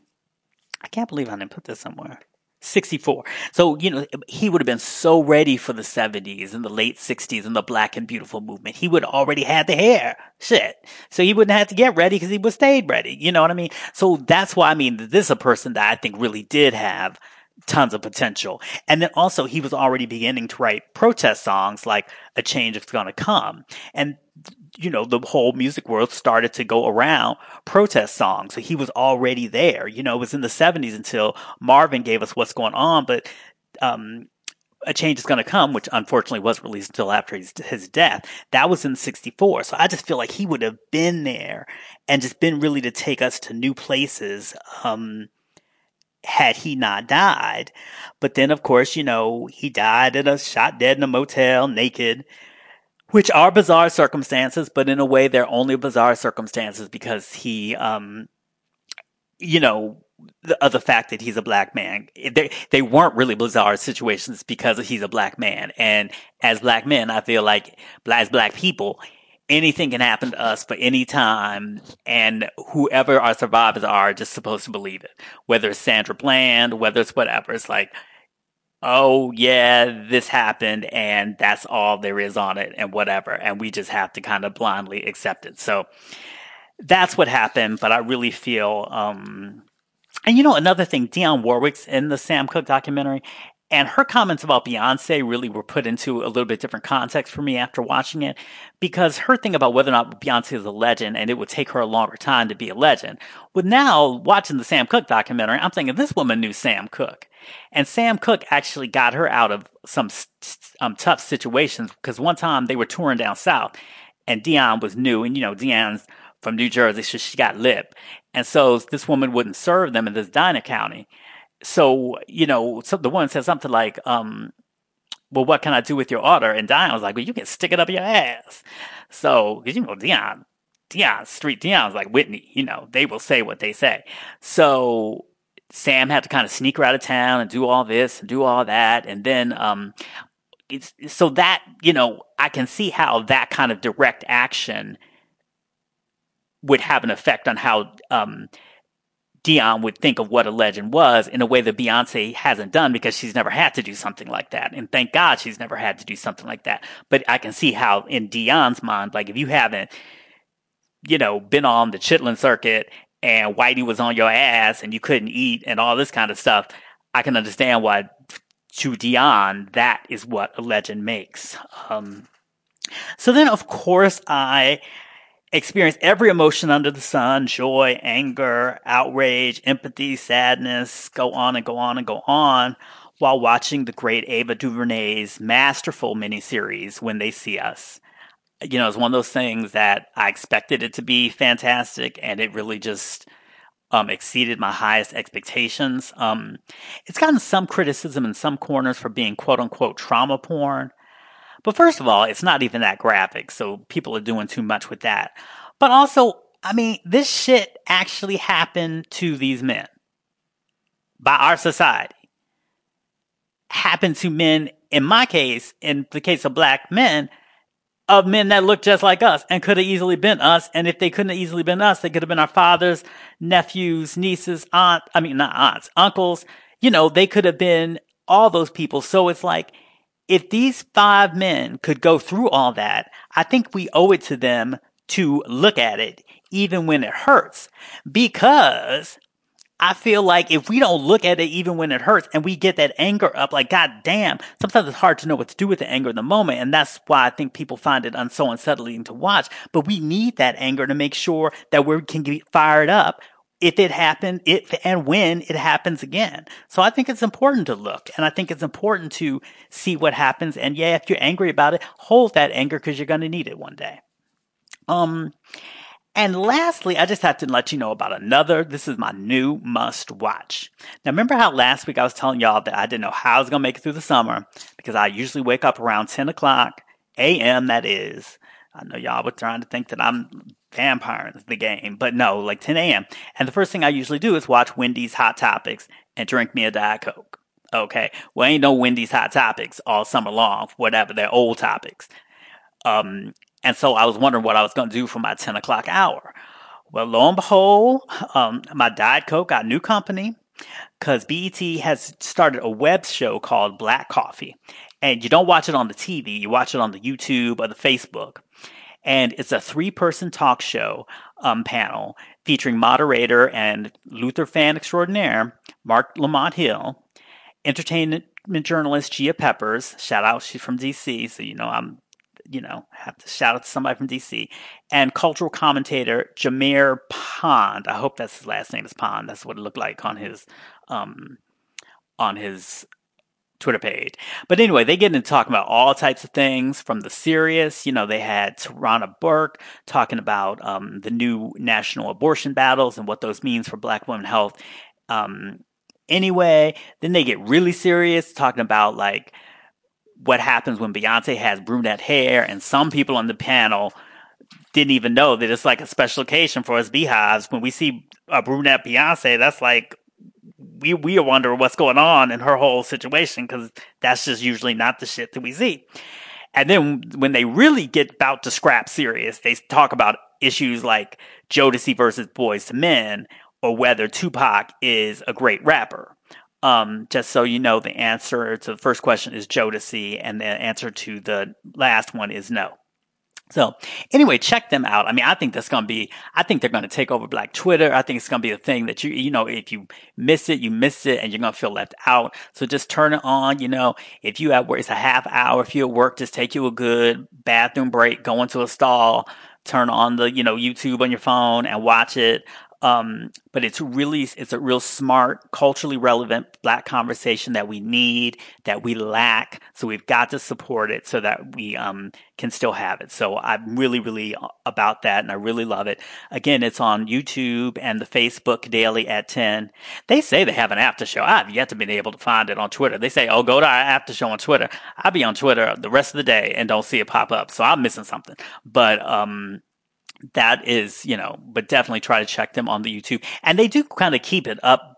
I can't believe I didn't put this somewhere. 64. So, you know, he would have been so ready for the 70s and the late 60s and the black and beautiful movement. He would already had the hair. Shit. So he wouldn't have to get ready because he would stayed ready. You know what I mean? So that's why I mean, this is a person that I think really did have tons of potential. And then also he was already beginning to write protest songs like A Change is Gonna Come. And you know, the whole music world started to go around protest songs. So he was already there. You know, it was in the 70s until Marvin gave us what's going on, but um, a change is going to come, which unfortunately wasn't released until after his, his, death. That was in 64. So I just feel like he would have been there and just been really to take us to new places. Um, had he not died. But then, of course, you know, he died in a shot dead in a motel naked which are bizarre circumstances, but in a way they're only bizarre circumstances because he, um, you know, the, of the fact that he's a black man. They, they weren't really bizarre situations because he's a black man. And as black men, I feel like as black people, anything can happen to us for any time. And whoever our survivors are just supposed to believe it. Whether it's Sandra Bland, whether it's whatever. It's like, oh yeah, this happened and that's all there is on it and whatever. And we just have to kind of blindly accept it. So that's what happened. But I really feel, um, and you know, another thing, Dionne Warwick's in the Sam Cooke documentary and her comments about Beyonce really were put into a little bit different context for me after watching it because her thing about whether or not Beyonce is a legend and it would take her a longer time to be a legend. With now watching the Sam Cooke documentary, I'm thinking this woman knew Sam Cooke. And Sam Cooke actually got her out of some um, tough situations because one time they were touring down south and Dionne was new and you know, Dionne's from New Jersey, so she got lip. And so this woman wouldn't serve them in this Dinah County so you know, so the woman said something like, um, "Well, what can I do with your order?" And Dionne was like, "Well, you can stick it up your ass." So, because you know, Dion, Dionne, Street Dionne's like Whitney. You know, they will say what they say. So Sam had to kind of sneak her out of town and do all this and do all that, and then um, it's so that you know, I can see how that kind of direct action would have an effect on how um Dionne would think of what a legend was in a way that Beyonce hasn't done because she's never had to do something like that. And thank God she's never had to do something like that. But I can see how in Dionne's mind, like if you haven't, you know, been on the Chitlin circuit and Whitey was on your ass and you couldn't eat and all this kind of stuff, I can understand why to Dionne that is what a legend makes. Um, so then, of course, I experience every emotion under the sun joy, anger, outrage, empathy, sadness, go on and go on and go on while watching the great Ava DuVernay's masterful miniseries, When They See Us. You know, it's one of those things that I expected it to be fantastic, and it really just um, exceeded my highest expectations. Um, it's gotten some criticism in some corners for being quote unquote trauma porn. But first of all, it's not even that graphic, so people are doing too much with that. But also, I mean, this shit actually happened to these men by our society. Happened to men, in my case, in the case of black men, of men that look just like us and could have easily been us. And if they couldn't have easily been us, they could have been our fathers, nephews, nieces, aunt, I mean, not aunts, uncles. You know, they could have been all those people. So it's like, if these five men could go through all that, I think we owe it to them to look at it even when it hurts because I feel like if we don't look at it even when it hurts and we get that anger up, like, God damn, sometimes it's hard to know what to do with the anger in the moment. And that's why I think people find it so unsettling to watch. But we need that anger to make sure that we can get fired up if it happened, if and when it happens again. So I think it's important to look and I think it's important to see what happens. And yeah, if you're angry about it, hold that anger because you're going to need it one day. Um, and lastly, I just have to let you know about another. This is my new must watch. Now, remember how last week I was telling y'all that I didn't know how I was going to make it through the summer because I usually wake up around 10 o'clock a.m. That is. I know y'all were trying to think that I'm vampiring the game, but no, like 10 a.m. And the first thing I usually do is watch Wendy's Hot Topics and drink me a Diet Coke. Okay. Well, ain't no Wendy's Hot Topics all summer long, whatever, they're old topics. Um, and so I was wondering what I was going to do for my 10 o'clock hour. Well, lo and behold, um, my Diet Coke got new company because BET has started a web show called Black Coffee. And you don't watch it on the TV, you watch it on the YouTube or the Facebook. And it's a three person talk show um, panel featuring moderator and Luther fan extraordinaire Marc Lamont Hill, entertainment journalist Gia Peppers. Shout out, she's from DC, so you know I'm you know, have to shout out to somebody from DC, and cultural commentator Jameer Pond. I hope that's his last name is Pond. That's what it looked like on his um, on his Twitter page. But anyway, they get into talking about all types of things from the serious. You know, they had Tarana Burke talking about um, the new national abortion battles and what those means for Black women health. Um, anyway, then they get really serious, talking about like what happens when Beyonce has brunette hair, and some people on the panel didn't even know that it's like a special occasion for us Beyhives. When we see a brunette Beyonce, that's like we we wonder what's going on in her whole situation because that's just usually not the shit that we see. And then when they really get about to scrap serious, they talk about issues like Jodeci versus Boyz II Men or whether Tupac is a great rapper. Um, just so you know, the answer to the first question is Jodeci, and the answer to the last one is no. So anyway, check them out. I mean, I think that's going to be, I think they're going to take over Black Twitter. I think it's going to be a thing that you, you know, if you miss it, you miss it and you're going to feel left out. So just turn it on. You know, if you at work, it's a half hour. If you're at work, just take you a good bathroom break, go into a stall, turn on the, you know, YouTube on your phone and watch it. Um, but it's really, it's a real smart, culturally relevant black conversation that we need, that we lack. So we've got to support it so that we, um, can still have it. So I'm really, really about that and I really love it. Again, it's on YouTube and the Facebook daily at 10. They say they have an after show. I've yet to be able to find it on Twitter. They say, oh, go to our after show on Twitter. I'll be on Twitter the rest of the day and don't see it pop up. So I'm missing something. But, um, that is, you know, but definitely try to check them on the YouTube. And they do kind of keep it up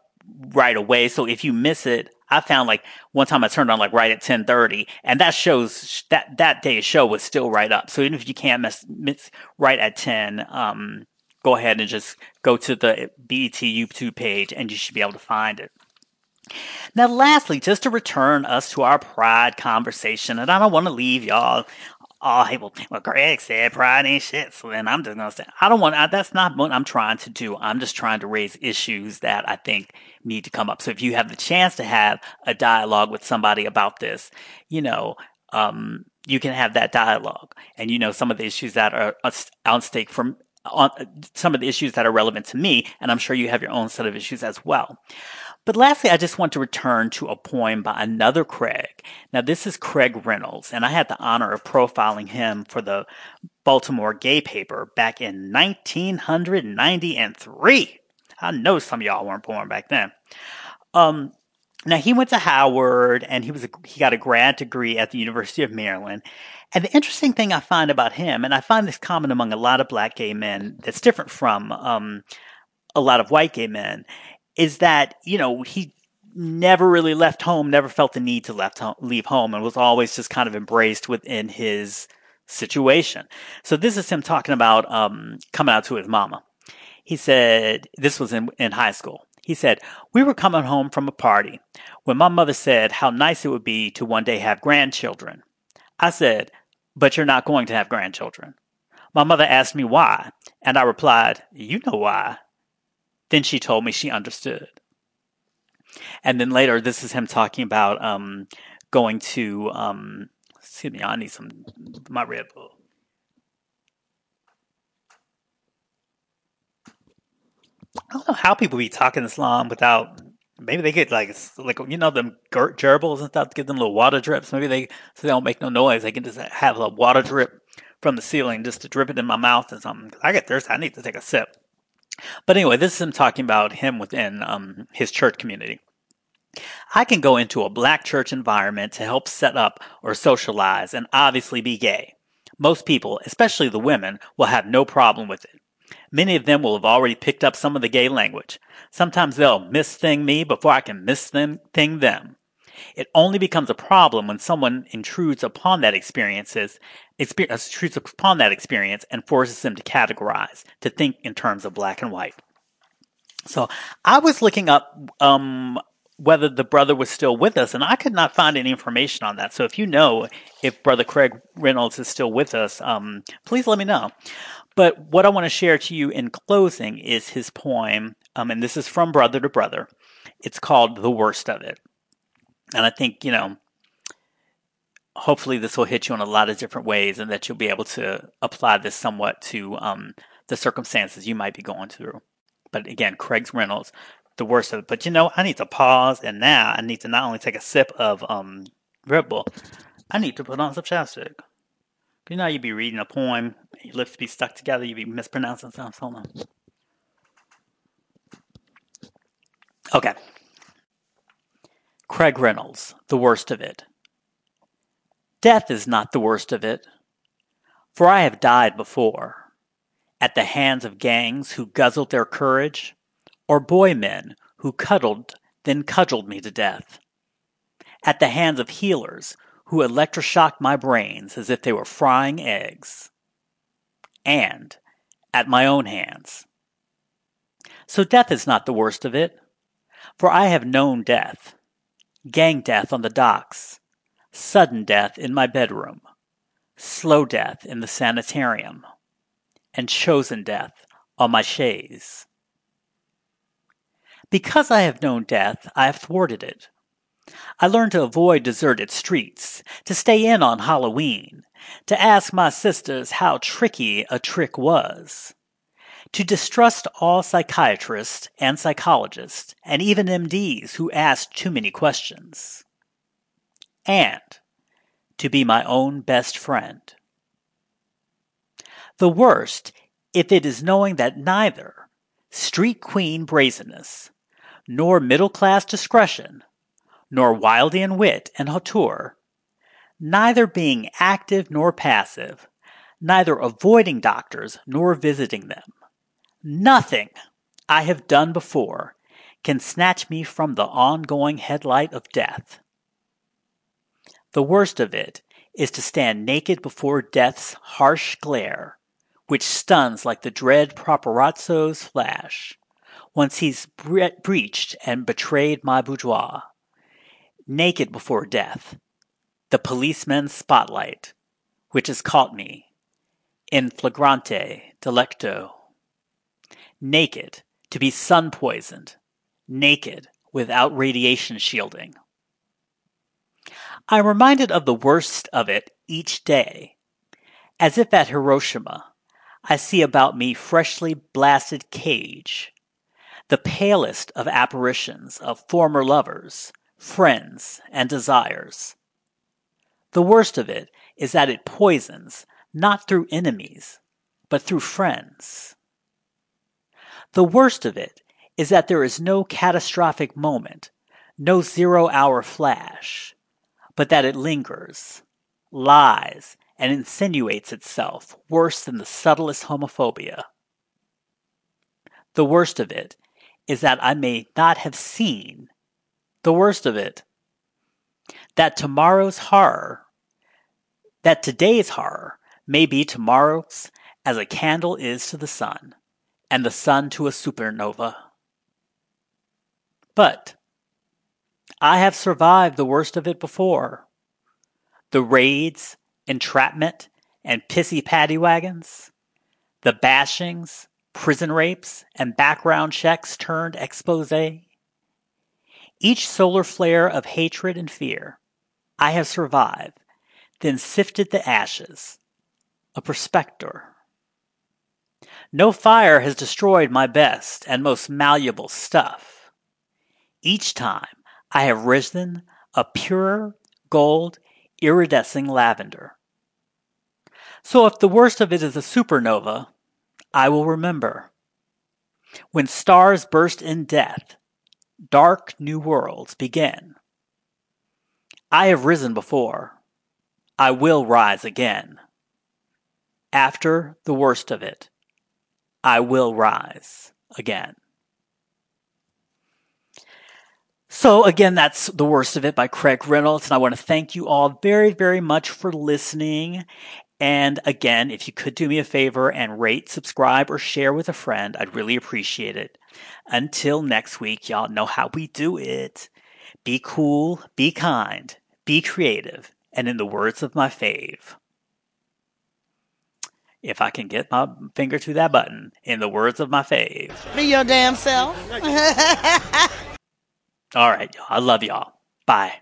right away. So if you miss it, I found like one time I turned on like right at 1030 and that shows that that day's show was still right up. So even if you can't miss, miss right at 10, um, go ahead and just go to the BET YouTube page and you should be able to find it. Now, lastly, just to return us to our pride conversation, and I don't want to leave y'all oh, hey, well, well, Greg said pride ain't shit. So then I'm just going to say, I don't want, I, that's not what I'm trying to do. I'm just trying to raise issues that I think need to come up. So if you have the chance to have a dialogue with somebody about this, you know, um, you can have that dialogue and you know some of the issues that are on stake from on some of the issues that are relevant to me and i'm sure you have your own set of issues as well but lastly, I just want to return to a poem by another Craig. Now, this is Craig Reynolds, and I had the honor of profiling him for the Baltimore Gay paper back in 1993. I know some of y'all weren't born back then. Um, now he went to Howard and he was a, he got a grad degree at the University of Maryland. And the interesting thing I find about him, and I find this common among a lot of black gay men, that's different from um, a lot of white gay men, is that, you know, he never really left home, never felt the need to left home, leave home, and was always just kind of embraced within his situation. So this is him talking about um, coming out to his mama. He said, this was in, in high school. He said, We were coming home from a party when my mother said how nice it would be to one day have grandchildren. I said, But you're not going to have grandchildren. My mother asked me why, and I replied, You know why. Then she told me she understood. And then later, this is him talking about um, going to, um, excuse me, I need some, my Red Bull. I don't know how people be talking this long without. Maybe they get like like you know them gerbils and stuff. Give them little water drips. Maybe they so they don't make no noise. They can just have a water drip from the ceiling just to drip it in my mouth and something. I get thirsty. I need to take a sip. But anyway, this is him talking about him within um, his church community. I can go into a black church environment to help set up or socialize and obviously be gay. Most people, especially the women, will have no problem with it. Many of them will have already picked up some of the gay language. Sometimes they'll misthing me before I can misthing them. It only becomes a problem when someone intrudes upon that experiences, experience, intrudes upon that experience and forces them to categorize, to think in terms of black and white. So I was looking up um, whether the brother was still with us, and I could not find any information on that. So if you know if Brother Craig Reynolds is still with us, um, please let me know. But what I want to share to you in closing is his poem, um, and this is from Brother to Brother. It's called The Worst of It. And I think, you know, hopefully this will hit you in a lot of different ways and that you'll be able to apply this somewhat to um, the circumstances you might be going through. But again, Craig's Reynolds, the worst of it. But you know, I need to pause, and now I need to not only take a sip of um, Red Bull, I need to put on some chapstick. You know, you'd be reading a poem, your lips be stuck together, you'd be mispronouncing stuff. Hold on. Okay. Craig Reynolds, The Worst of It. Death is not the worst of it, for I have died before, at the hands of gangs who guzzled their courage or boy men who cuddled, then cudgeled me to death. At the hands of healers who electroshocked my brains as if they were frying eggs. And at my own hands. So death is not the worst of it, for I have known death. Gang death on the docks, sudden death in my bedroom, slow death in the sanitarium, and chosen death on my chaise. Because I have known death, I have thwarted it. I learned to avoid deserted streets, to stay in on Halloween, to ask my sisters how tricky a trick was, to distrust all psychiatrists and psychologists, and even MDs who ask too many questions, and to be my own best friend. The worst, if it is knowing that neither street queen brazenness nor middle class discretion, nor Wildean wit and hauteur, neither being active nor passive, neither avoiding doctors nor visiting them. Nothing I have done before can snatch me from the ongoing headlight of death. The worst of it is to stand naked before death's harsh glare, which stuns like the dread paparazzo's flash once he's bre- breached and betrayed my boudoir. Naked before death, the policeman's spotlight, which has caught me in flagrante delicto. Naked, to be sun poisoned, naked without radiation shielding. I'm reminded of the worst of it each day, as if at Hiroshima I see about me freshly blasted cage, the palest of apparitions of former lovers, friends, and desires. The worst of it is that it poisons not through enemies, but through friends. The worst of it is that there is no catastrophic moment, no zero hour flash, but that it lingers, lies, and insinuates itself worse than the subtlest homophobia. The worst of it is that I may not have seen the worst of it. That tomorrow's horror, that today's horror may be tomorrow's as a candle is to the sun, and the sun to a supernova. But I have survived the worst of it before. The raids, entrapment, and pissy paddy wagons, the bashings, prison rapes, and background checks turned expose. Each solar flare of hatred and fear, I have survived, then sifted the ashes, a prospector. No fire has destroyed my best and most malleable stuff. Each time I have risen a purer gold iridescing lavender. So if the worst of it is a supernova, I will remember. When stars burst in death, dark new worlds begin. I have risen before. I will rise again. After the worst of it, I will rise again. So again, that's The Worst of It by Craig Reynolds. And I want to thank you all very, very much for listening. And again, if you could do me a favor and rate, subscribe, or share with a friend, I'd really appreciate it. Until next week, y'all know how we do it. Be cool, be kind, be creative, and in the words of my fave, if I can get my finger to that button, in the words of my fave, be your damn self. [LAUGHS] All right, y'all. I love y'all. Bye.